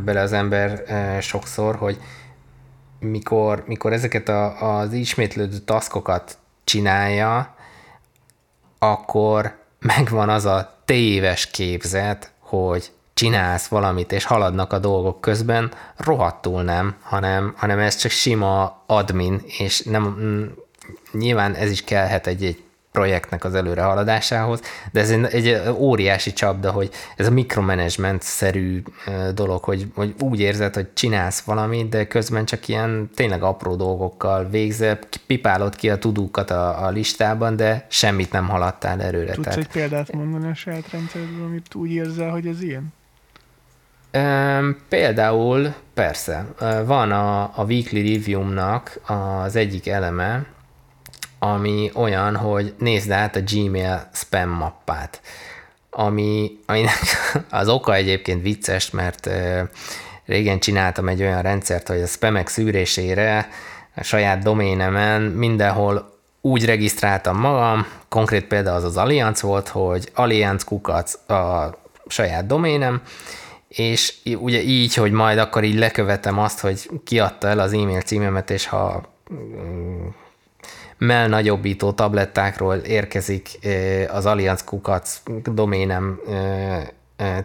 bele az ember sokszor, hogy mikor, mikor ezeket a, az ismétlődő taszkokat csinálja, akkor megvan az a téves képzet, hogy csinálsz valamit, és haladnak a dolgok közben, rohadtul nem, hanem, hanem ez csak sima admin, és nem, nyilván ez is kellhet egy, egy projektnek az előrehaladásához, de ez egy, egy óriási csapda, hogy ez a mikromanagement-szerű dolog, hogy, hogy úgy érzed, hogy csinálsz valamit, de közben csak ilyen tényleg apró dolgokkal végzel, pipálod ki a tudókat a, a listában, de semmit nem haladtál előre. Tudsz Tehát... egy példát mondani a saját rendszeredből, amit úgy érzel, hogy ez ilyen? Például, persze, van a, a Weekly Review-nak az egyik eleme, ami olyan, hogy nézd át a Gmail spam mappát, ami, aminek az oka egyébként vicces, mert régen csináltam egy olyan rendszert, hogy a spamek szűrésére a saját doménemen mindenhol úgy regisztráltam magam, konkrét példa az az Allianz volt, hogy Allianz kukac a saját doménem, és ugye így, hogy majd akkor így lekövetem azt, hogy kiadta el az e-mail címemet, és ha mm, mell nagyobbító tablettákról érkezik az Allianz kukac doménem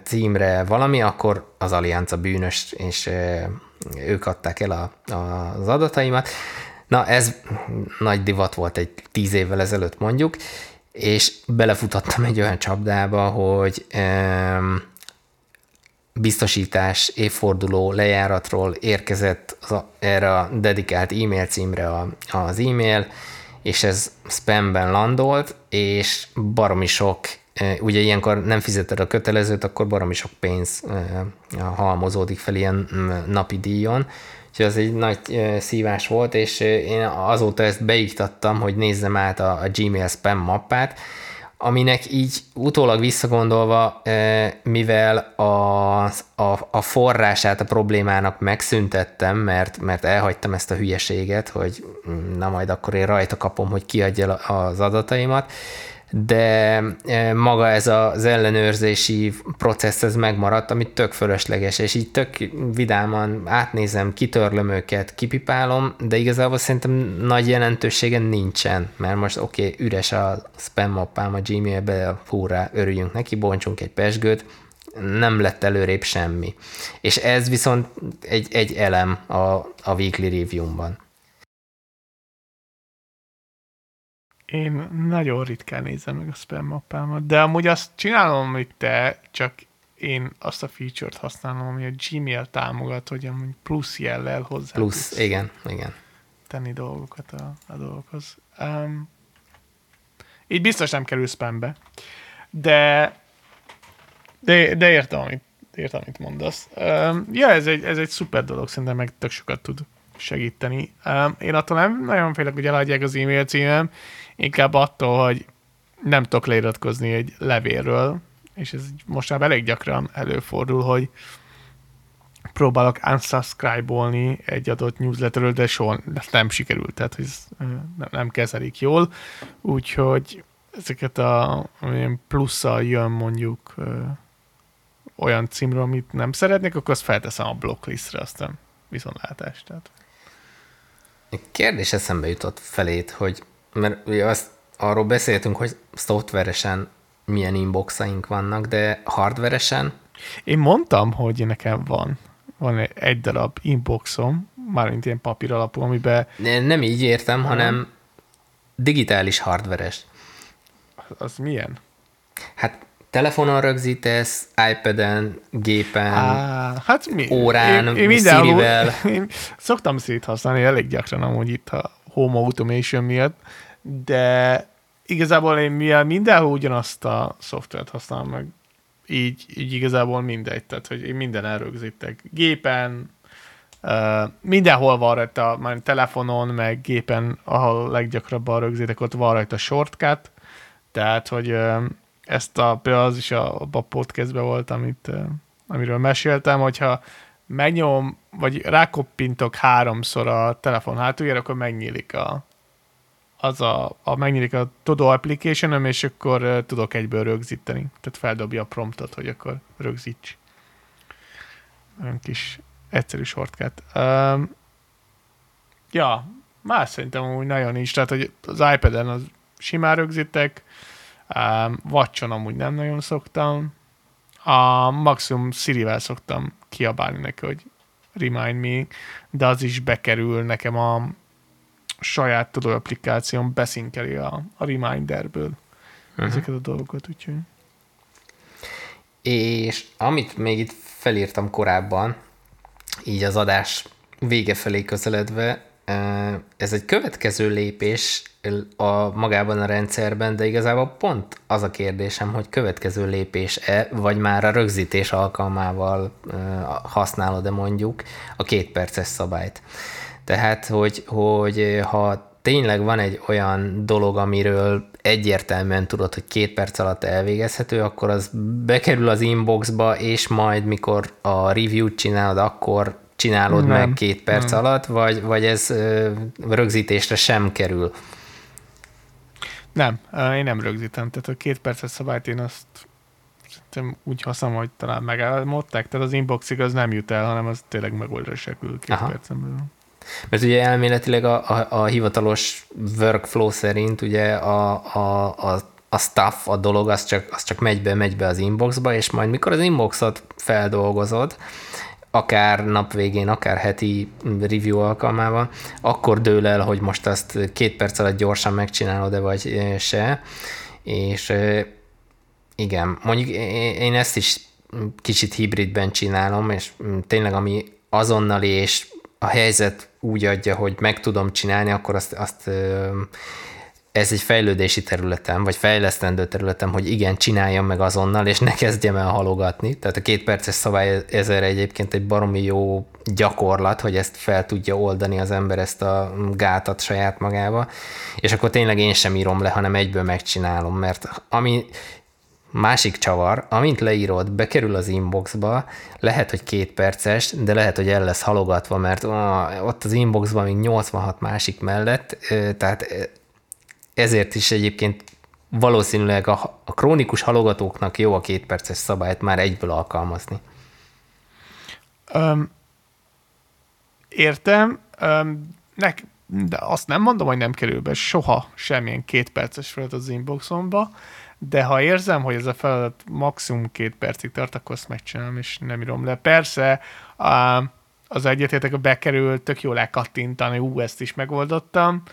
címre valami, akkor az Allianz a bűnös, és ők adták el a, a, az adataimat. Na, ez nagy divat volt egy tíz évvel ezelőtt mondjuk, és belefutottam egy olyan csapdába, hogy biztosítás évforduló lejáratról érkezett erre a dedikált e-mail címre az e-mail, és ez spamben landolt, és baromi sok, ugye ilyenkor nem fizeted a kötelezőt, akkor baromi sok pénz halmozódik fel ilyen napi díjon, úgyhogy az egy nagy szívás volt, és én azóta ezt beiktattam, hogy nézzem át a, a Gmail spam mappát, aminek így utólag visszagondolva, mivel a, a, a forrását a problémának megszüntettem, mert, mert elhagytam ezt a hülyeséget, hogy mm, na majd akkor én rajta kapom, hogy kiadja az adataimat, de e, maga ez az ellenőrzési processz ez megmaradt, amit tök fölösleges, és így tök vidáman átnézem, kitörlöm őket, kipipálom, de igazából szerintem nagy jelentősége nincsen, mert most oké, okay, üres a spam mappám a Gmailbe, fúrá, örüljünk neki, bontsunk egy pesgőt, nem lett előrébb semmi. És ez viszont egy, egy elem a, a weekly review-ban. Én nagyon ritkán nézem meg a spam mappámat, de amúgy azt csinálom, amit te, csak én azt a feature-t használom, ami a Gmail támogat, hogy amúgy plusz jellel hozzá Plusz, igen, igen. tenni dolgokat a, a dolgokhoz. Um, így biztos nem kerül spambe, de, de, de értem, amit, értem, amit mondasz. Um, ja, ez egy, ez egy szuper dolog, szerintem meg tök sokat tud segíteni. Um, én attól nem nagyon félek, hogy eladják az e-mail címem, inkább attól, hogy nem tudok leiratkozni egy levélről, és ez most már elég gyakran előfordul, hogy próbálok unsubscribe-olni egy adott newsletterről, de soha nem sikerült, tehát ez nem kezelik jól, úgyhogy ezeket a plusszal jön mondjuk olyan címről, amit nem szeretnék, akkor azt felteszem a blocklistre, aztán viszontlátás. Tehát. Kérdés eszembe jutott felét, hogy mert ugye azt arról beszéltünk, hogy szoftveresen milyen inboxaink vannak, de hardveresen Én mondtam, hogy nekem van. Van egy- darab inboxom, mármint ilyen papír alapú, amiben Ne- nem így értem, hanem digitális hardveres. az milyen? Hát telefonon rögzítesz, iPad-en, gépen, Á, hát mi? órán, mindenhol- Sirivel. Én szoktam Siri-t használni elég gyakran amúgy itt a home automation miatt, de igazából én mivel mindenhol ugyanazt a szoftvert használom meg, így, így igazából mindegy, tehát hogy én minden elrögzítek. Gépen, uh, mindenhol van rajta, már telefonon, meg gépen, ahol leggyakrabban rögzítek, ott van rajta shortcut, tehát, hogy uh, ezt a, például az is a, a podcastben volt, amit, uh, amiről meséltem, hogyha megnyom, vagy rákoppintok háromszor a telefon hátuljára, akkor megnyílik a, az a, a megnyílik a Todo application és akkor tudok egyből rögzíteni. Tehát feldobja a promptot, hogy akkor rögzíts. Olyan kis egyszerű shortcut. Um, ja, más szerintem úgy nagyon nincs. Tehát, hogy az iPad-en az simán rögzítek, um, Watch-on amúgy nem nagyon szoktam. A maximum Siri-vel szoktam kiabálni neki, hogy remind me, de az is bekerül nekem a saját tudó applikáción beszinkeli a, a reminderből uh-huh. ezeket a dolgokat, úgyhogy És amit még itt felírtam korábban, így az adás vége felé közeledve, ez egy következő lépés a magában a rendszerben, de igazából pont az a kérdésem, hogy következő lépés-e, vagy már a rögzítés alkalmával használod-e mondjuk a két perces szabályt. Tehát, hogy, hogy ha tényleg van egy olyan dolog, amiről egyértelműen tudod, hogy két perc alatt elvégezhető, akkor az bekerül az inboxba, és majd mikor a review-t csinálod, akkor csinálod Nem, meg két perc nem. alatt, vagy, vagy ez ö, rögzítésre sem kerül. nem, eh, én nem rögzítem, tehát a két perces szabályt én azt szerintem úgy használom, hogy talán megálmodták, tehát az inboxig az nem jut el, hanem az tényleg megoldásra kerül két Aha. percen belül. Mert ugye elméletileg a, a, a hivatalos workflow szerint ugye a, a, a, a stuff, a dolog, az csak, az csak megy be, megy be az inboxba, és majd mikor az inboxot feldolgozod, akár nap végén, akár heti review alkalmával, akkor dől el, hogy most azt két perc alatt gyorsan megcsinálod-e vagy se, és igen, mondjuk én ezt is kicsit hibridben csinálom, és mm, tényleg ami azonnali, és a helyzet úgy adja, hogy meg tudom csinálni, akkor azt, azt ez egy fejlődési területem, vagy fejlesztendő területem, hogy igen, csináljam meg azonnal, és ne kezdjem el halogatni. Tehát a két perces szabály ezzel egyébként egy baromi jó gyakorlat, hogy ezt fel tudja oldani az ember ezt a gátat saját magába, és akkor tényleg én sem írom le, hanem egyből megcsinálom, mert ami Másik csavar, amint leírod, bekerül az inboxba, lehet, hogy két perces, de lehet, hogy el lesz halogatva, mert ott az inboxban még 86 másik mellett, tehát ezért is egyébként valószínűleg a, a krónikus halogatóknak jó a két perces szabályt már egyből alkalmazni. Um, értem, um, nek, de azt nem mondom, hogy nem kerül be soha semmilyen két perces feladat az inboxomba, de ha érzem, hogy ez a feladat maximum két percig tart, akkor azt megcsinálom, és nem írom le. Persze, um, az egyetértek, a bekerül, tök jól elkattintani, ú, ezt is megoldottam,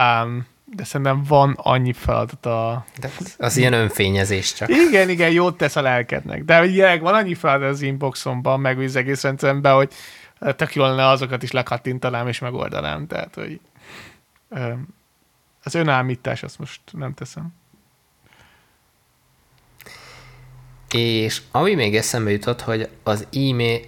um, de szerintem van annyi feladat a, De az, ilyen önfényezés csak. igen, igen, jót tesz a lelkednek. De ugye van annyi feladat az inboxomban, meg az egész rendszeremben, hogy tök jól lenne azokat is lekattintanám és megoldanám. Tehát, hogy ö, az önállítás azt most nem teszem. És ami még eszembe jutott, hogy az e-mail,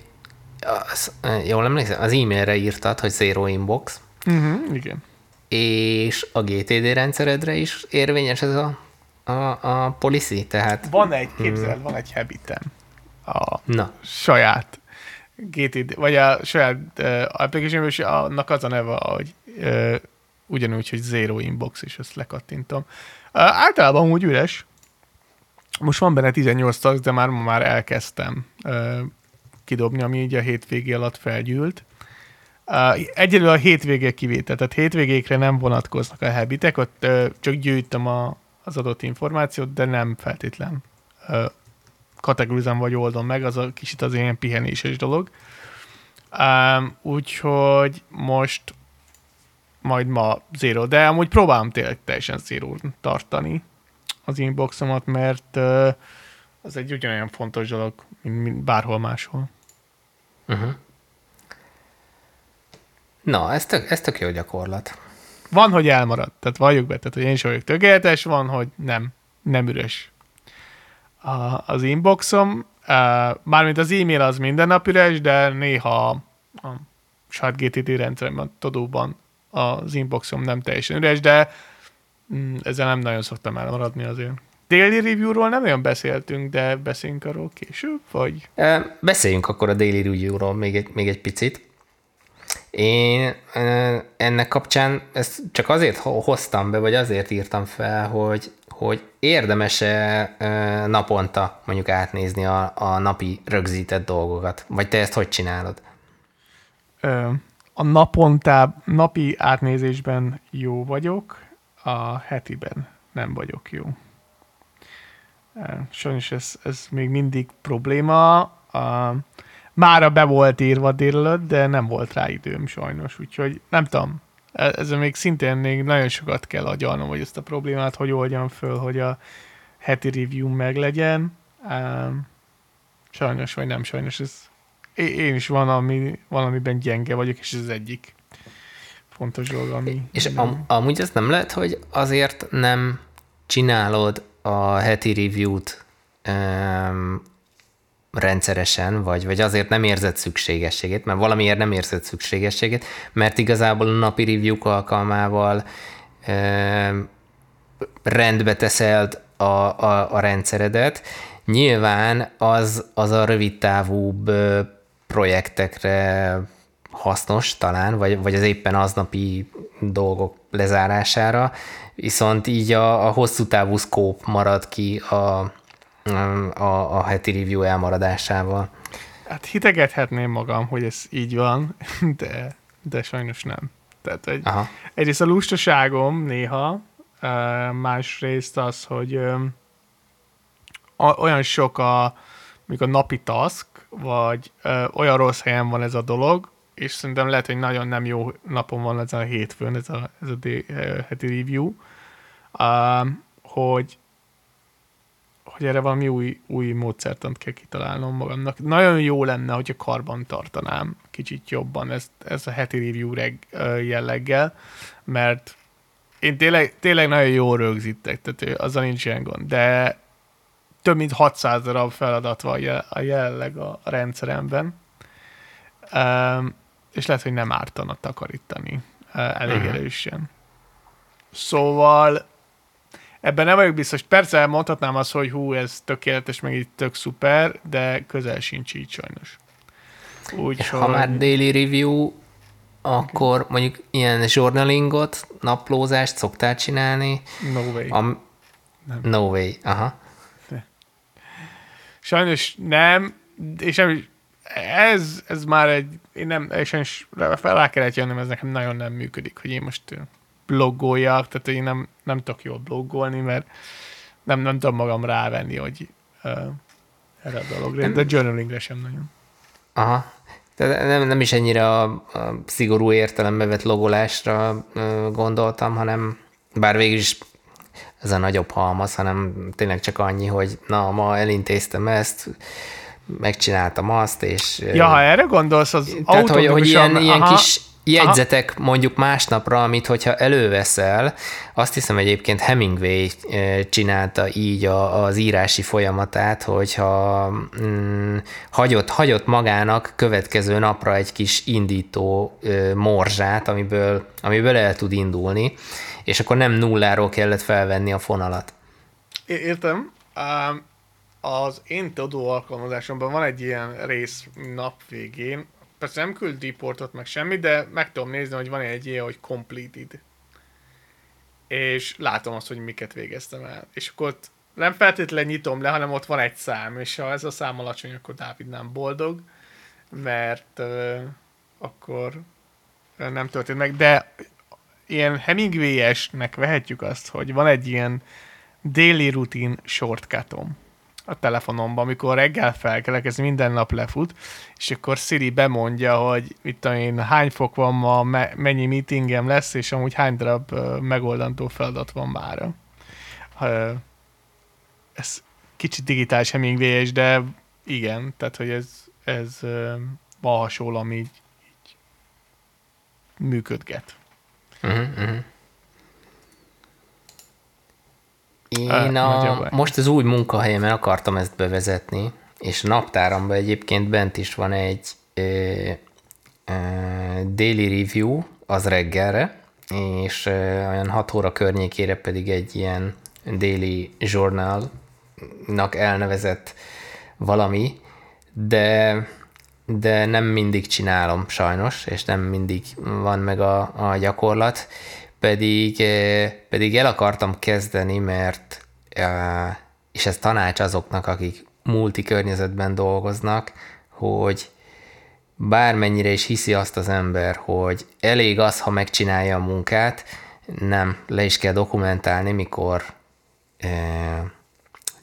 az, jól emlékszem, az e-mailre írtad, hogy zero inbox, Uh-huh, igen. és a GTD rendszeredre is érvényes ez a, a, a policy, tehát Van egy, képzeld, van egy habitem. A na, saját GTD, vagy a saját uh, application és annak az a neve, hogy uh, ugyanúgy, hogy zero inbox, és ezt lekattintom. Uh, általában úgy üres. Most van benne 18 tag, de már már elkezdtem uh, kidobni, ami így a hétvégé alatt felgyűlt. Egyelőre a hétvégé kivétel, tehát hétvégékre nem vonatkoznak a habitek, ott csak gyűjtöm a, az adott információt, de nem feltétlen uh, vagy oldom meg, az a kicsit az ilyen pihenéses dolog. Úgyhogy most majd ma zero, de amúgy próbálom tényleg teljesen zero tartani az inboxomat, mert az egy ugyanolyan fontos dolog, mint, bárhol máshol. Uh-huh. Na, ez tök, ez tök jó gyakorlat. Van, hogy elmarad, tehát valljuk be, tehát hogy én is vagyok tökéletes, van, hogy nem, nem üres. A, az inboxom, uh, mármint az e-mail az minden nap üres, de néha a saját GTD rendszeremben, Todóban az inboxom nem teljesen üres, de mm, ezzel nem nagyon szoktam elmaradni azért. Daily review-ról nem olyan beszéltünk, de beszéljünk arról később, vagy? Beszéljünk akkor a daily review-ról még egy, még egy picit. Én ennek kapcsán ezt csak azért hoztam be, vagy azért írtam fel, hogy, hogy érdemes-e naponta mondjuk átnézni a, a napi rögzített dolgokat? Vagy te ezt hogy csinálod? A napontá, napi átnézésben jó vagyok, a hetiben nem vagyok jó. Sajnos ez, ez még mindig probléma. A, mára be volt írva délelőtt, de nem volt rá időm sajnos, úgyhogy nem tudom. E, ezzel még szintén még nagyon sokat kell agyalnom, hogy ezt a problémát hogy oldjam föl, hogy a heti review meglegyen. Sajnos vagy nem sajnos, ez én is van, ami, valamiben gyenge vagyok, és ez az egyik fontos dolog, ami... És am, amúgy ez nem lehet, hogy azért nem csinálod a heti review-t um, rendszeresen, vagy, vagy azért nem érzed szükségességét, mert valamiért nem érzed szükségességét, mert igazából a napi review alkalmával um, rendbe teszed a, a, a rendszeredet. Nyilván az, az a rövid távúbb projektekre hasznos talán, vagy, vagy az éppen aznapi dolgok lezárására, viszont így a, a hosszú távú scope marad ki a, a, a heti review elmaradásával. Hát hitegethetném magam, hogy ez így van, de, de sajnos nem. Tehát egy, egyrészt a lustaságom néha, másrészt az, hogy olyan sok a, a napi task, vagy olyan rossz helyen van ez a dolog, és szerintem lehet, hogy nagyon nem jó napon van ez a hétfőn, ez a, ez a heti review, uh, hogy, hogy erre valami új, új módszertant kell kitalálnom magamnak. Nagyon jó lenne, hogyha karban tartanám kicsit jobban ezt, ezt a heti review reg, jelleggel, mert én tényleg, tényleg nagyon jó rögzítek, tehát azzal nincs ilyen gond, de több mint 600 darab feladat van a jelenleg a rendszeremben, um, és lehet, hogy nem ártana takarítani elég uh-huh. erősen. Szóval ebben nem vagyok biztos. Persze mondhatnám azt, hogy hú, ez tökéletes, meg itt tök szuper, de közel sincs így sajnos. Úgy, és hogy... ha már daily review, akkor mondjuk ilyen journalingot, naplózást szoktál csinálni? No way. A... Nem. No way, aha. Sajnos nem, és nem, ez, ez már egy, én nem, és fel rá kellett jönnöm, ez nekem nagyon nem működik, hogy én most bloggoljak, tehát én nem, nem tudok jól bloggolni, mert nem, nem tudom magam rávenni, hogy uh, erre a dologra, de journalingre sem nagyon. Aha. Tehát nem, nem is ennyire a, a szigorú értelembe vett logolásra gondoltam, hanem bár végül is ez a nagyobb halmaz, hanem tényleg csak annyi, hogy na, ma elintéztem ezt, megcsináltam azt, és... Ja, ha erre gondolsz, az Tehát, hogy, hogy ilyen, ilyen kis jegyzetek aha. mondjuk másnapra, amit hogyha előveszel, azt hiszem egyébként Hemingway csinálta így a, az írási folyamatát, hogyha mm, hagyott, hagyott magának következő napra egy kis indító morzsát, amiből, amiből el tud indulni, és akkor nem nulláról kellett felvenni a fonalat. Értem. Az én tudó alkalmazásomban van egy ilyen rész nap végén, persze nem küld reportot meg semmi, de meg tudom nézni, hogy van egy ilyen, hogy completed. És látom azt, hogy miket végeztem el. És akkor ott nem feltétlenül nyitom le, hanem ott van egy szám, és ha ez a szám alacsony, akkor Dávid nem boldog, mert uh, akkor nem történt meg, de ilyen Hemingway-esnek vehetjük azt, hogy van egy ilyen daily routine shortcutom a telefonomban, amikor reggel felkelek, ez minden nap lefut, és akkor Siri bemondja, hogy mit tudom én, hány fok van ma, me- mennyi meetingem lesz, és amúgy hány darab megoldandó feladat van már. Ez kicsit digitális hemingway de igen, tehát hogy ez, ez uh, van hasonló, ami így, így működget. Uh-huh, uh-huh. Én a, most az új munkahelyemen akartam ezt bevezetni, és naptáramban egyébként bent is van egy ö, ö, daily review, az reggelre, és ö, olyan 6 óra környékére pedig egy ilyen daily journalnak elnevezett valami, de de nem mindig csinálom sajnos, és nem mindig van meg a, a gyakorlat, pedig, pedig el akartam kezdeni, mert, és ez tanács azoknak, akik multi környezetben dolgoznak, hogy bármennyire is hiszi azt az ember, hogy elég az, ha megcsinálja a munkát, nem, le is kell dokumentálni, mikor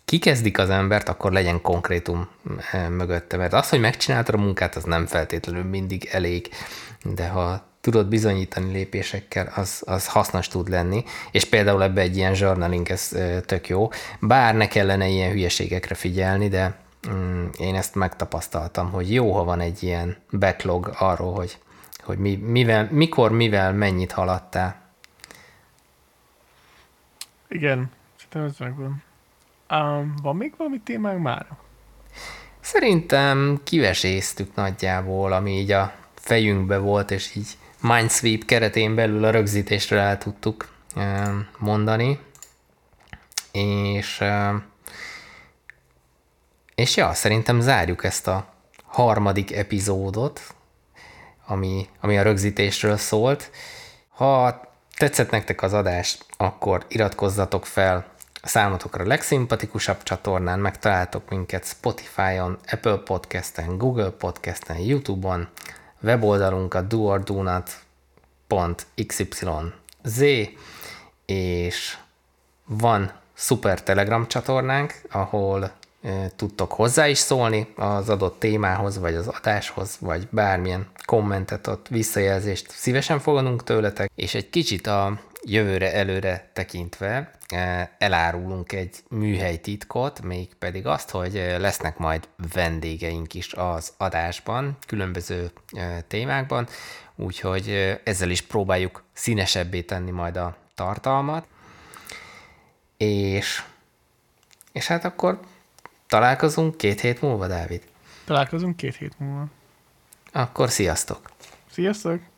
kikezdik az embert, akkor legyen konkrétum mögötte, mert az, hogy megcsináltad a munkát, az nem feltétlenül mindig elég, de ha tudod bizonyítani lépésekkel, az, az hasznos tud lenni, és például ebbe egy ilyen journaling, ez tök jó, bár ne kellene ilyen hülyeségekre figyelni, de mm, én ezt megtapasztaltam, hogy jó, ha van egy ilyen backlog arról, hogy, hogy mi, mivel, mikor, mivel, mennyit haladtál. Igen, szerintem ez megvan. Um, van még valami témánk már? Szerintem kiveséztük nagyjából, ami így a fejünkbe volt, és így Mindsweep keretén belül a rögzítésről el tudtuk mondani. És, és ja, szerintem zárjuk ezt a harmadik epizódot, ami, ami a rögzítésről szólt. Ha tetszett nektek az adás, akkor iratkozzatok fel a számotokra legszimpatikusabb csatornán, megtaláltok minket Spotify-on, Apple Podcast-en, Google Podcast-en, YouTube-on, weboldalunkat doordonut.xyz, és van szuper Telegram csatornánk, ahol tudtok hozzá is szólni az adott témához, vagy az adáshoz, vagy bármilyen kommentet, ott visszajelzést szívesen fogadunk tőletek, és egy kicsit a jövőre előre tekintve e, elárulunk egy műhelytitkot, még pedig azt, hogy lesznek majd vendégeink is az adásban, különböző e, témákban, úgyhogy ezzel is próbáljuk színesebbé tenni majd a tartalmat. És, és hát akkor találkozunk két hét múlva, Dávid? Találkozunk két hét múlva. Akkor sziasztok! Sziasztok!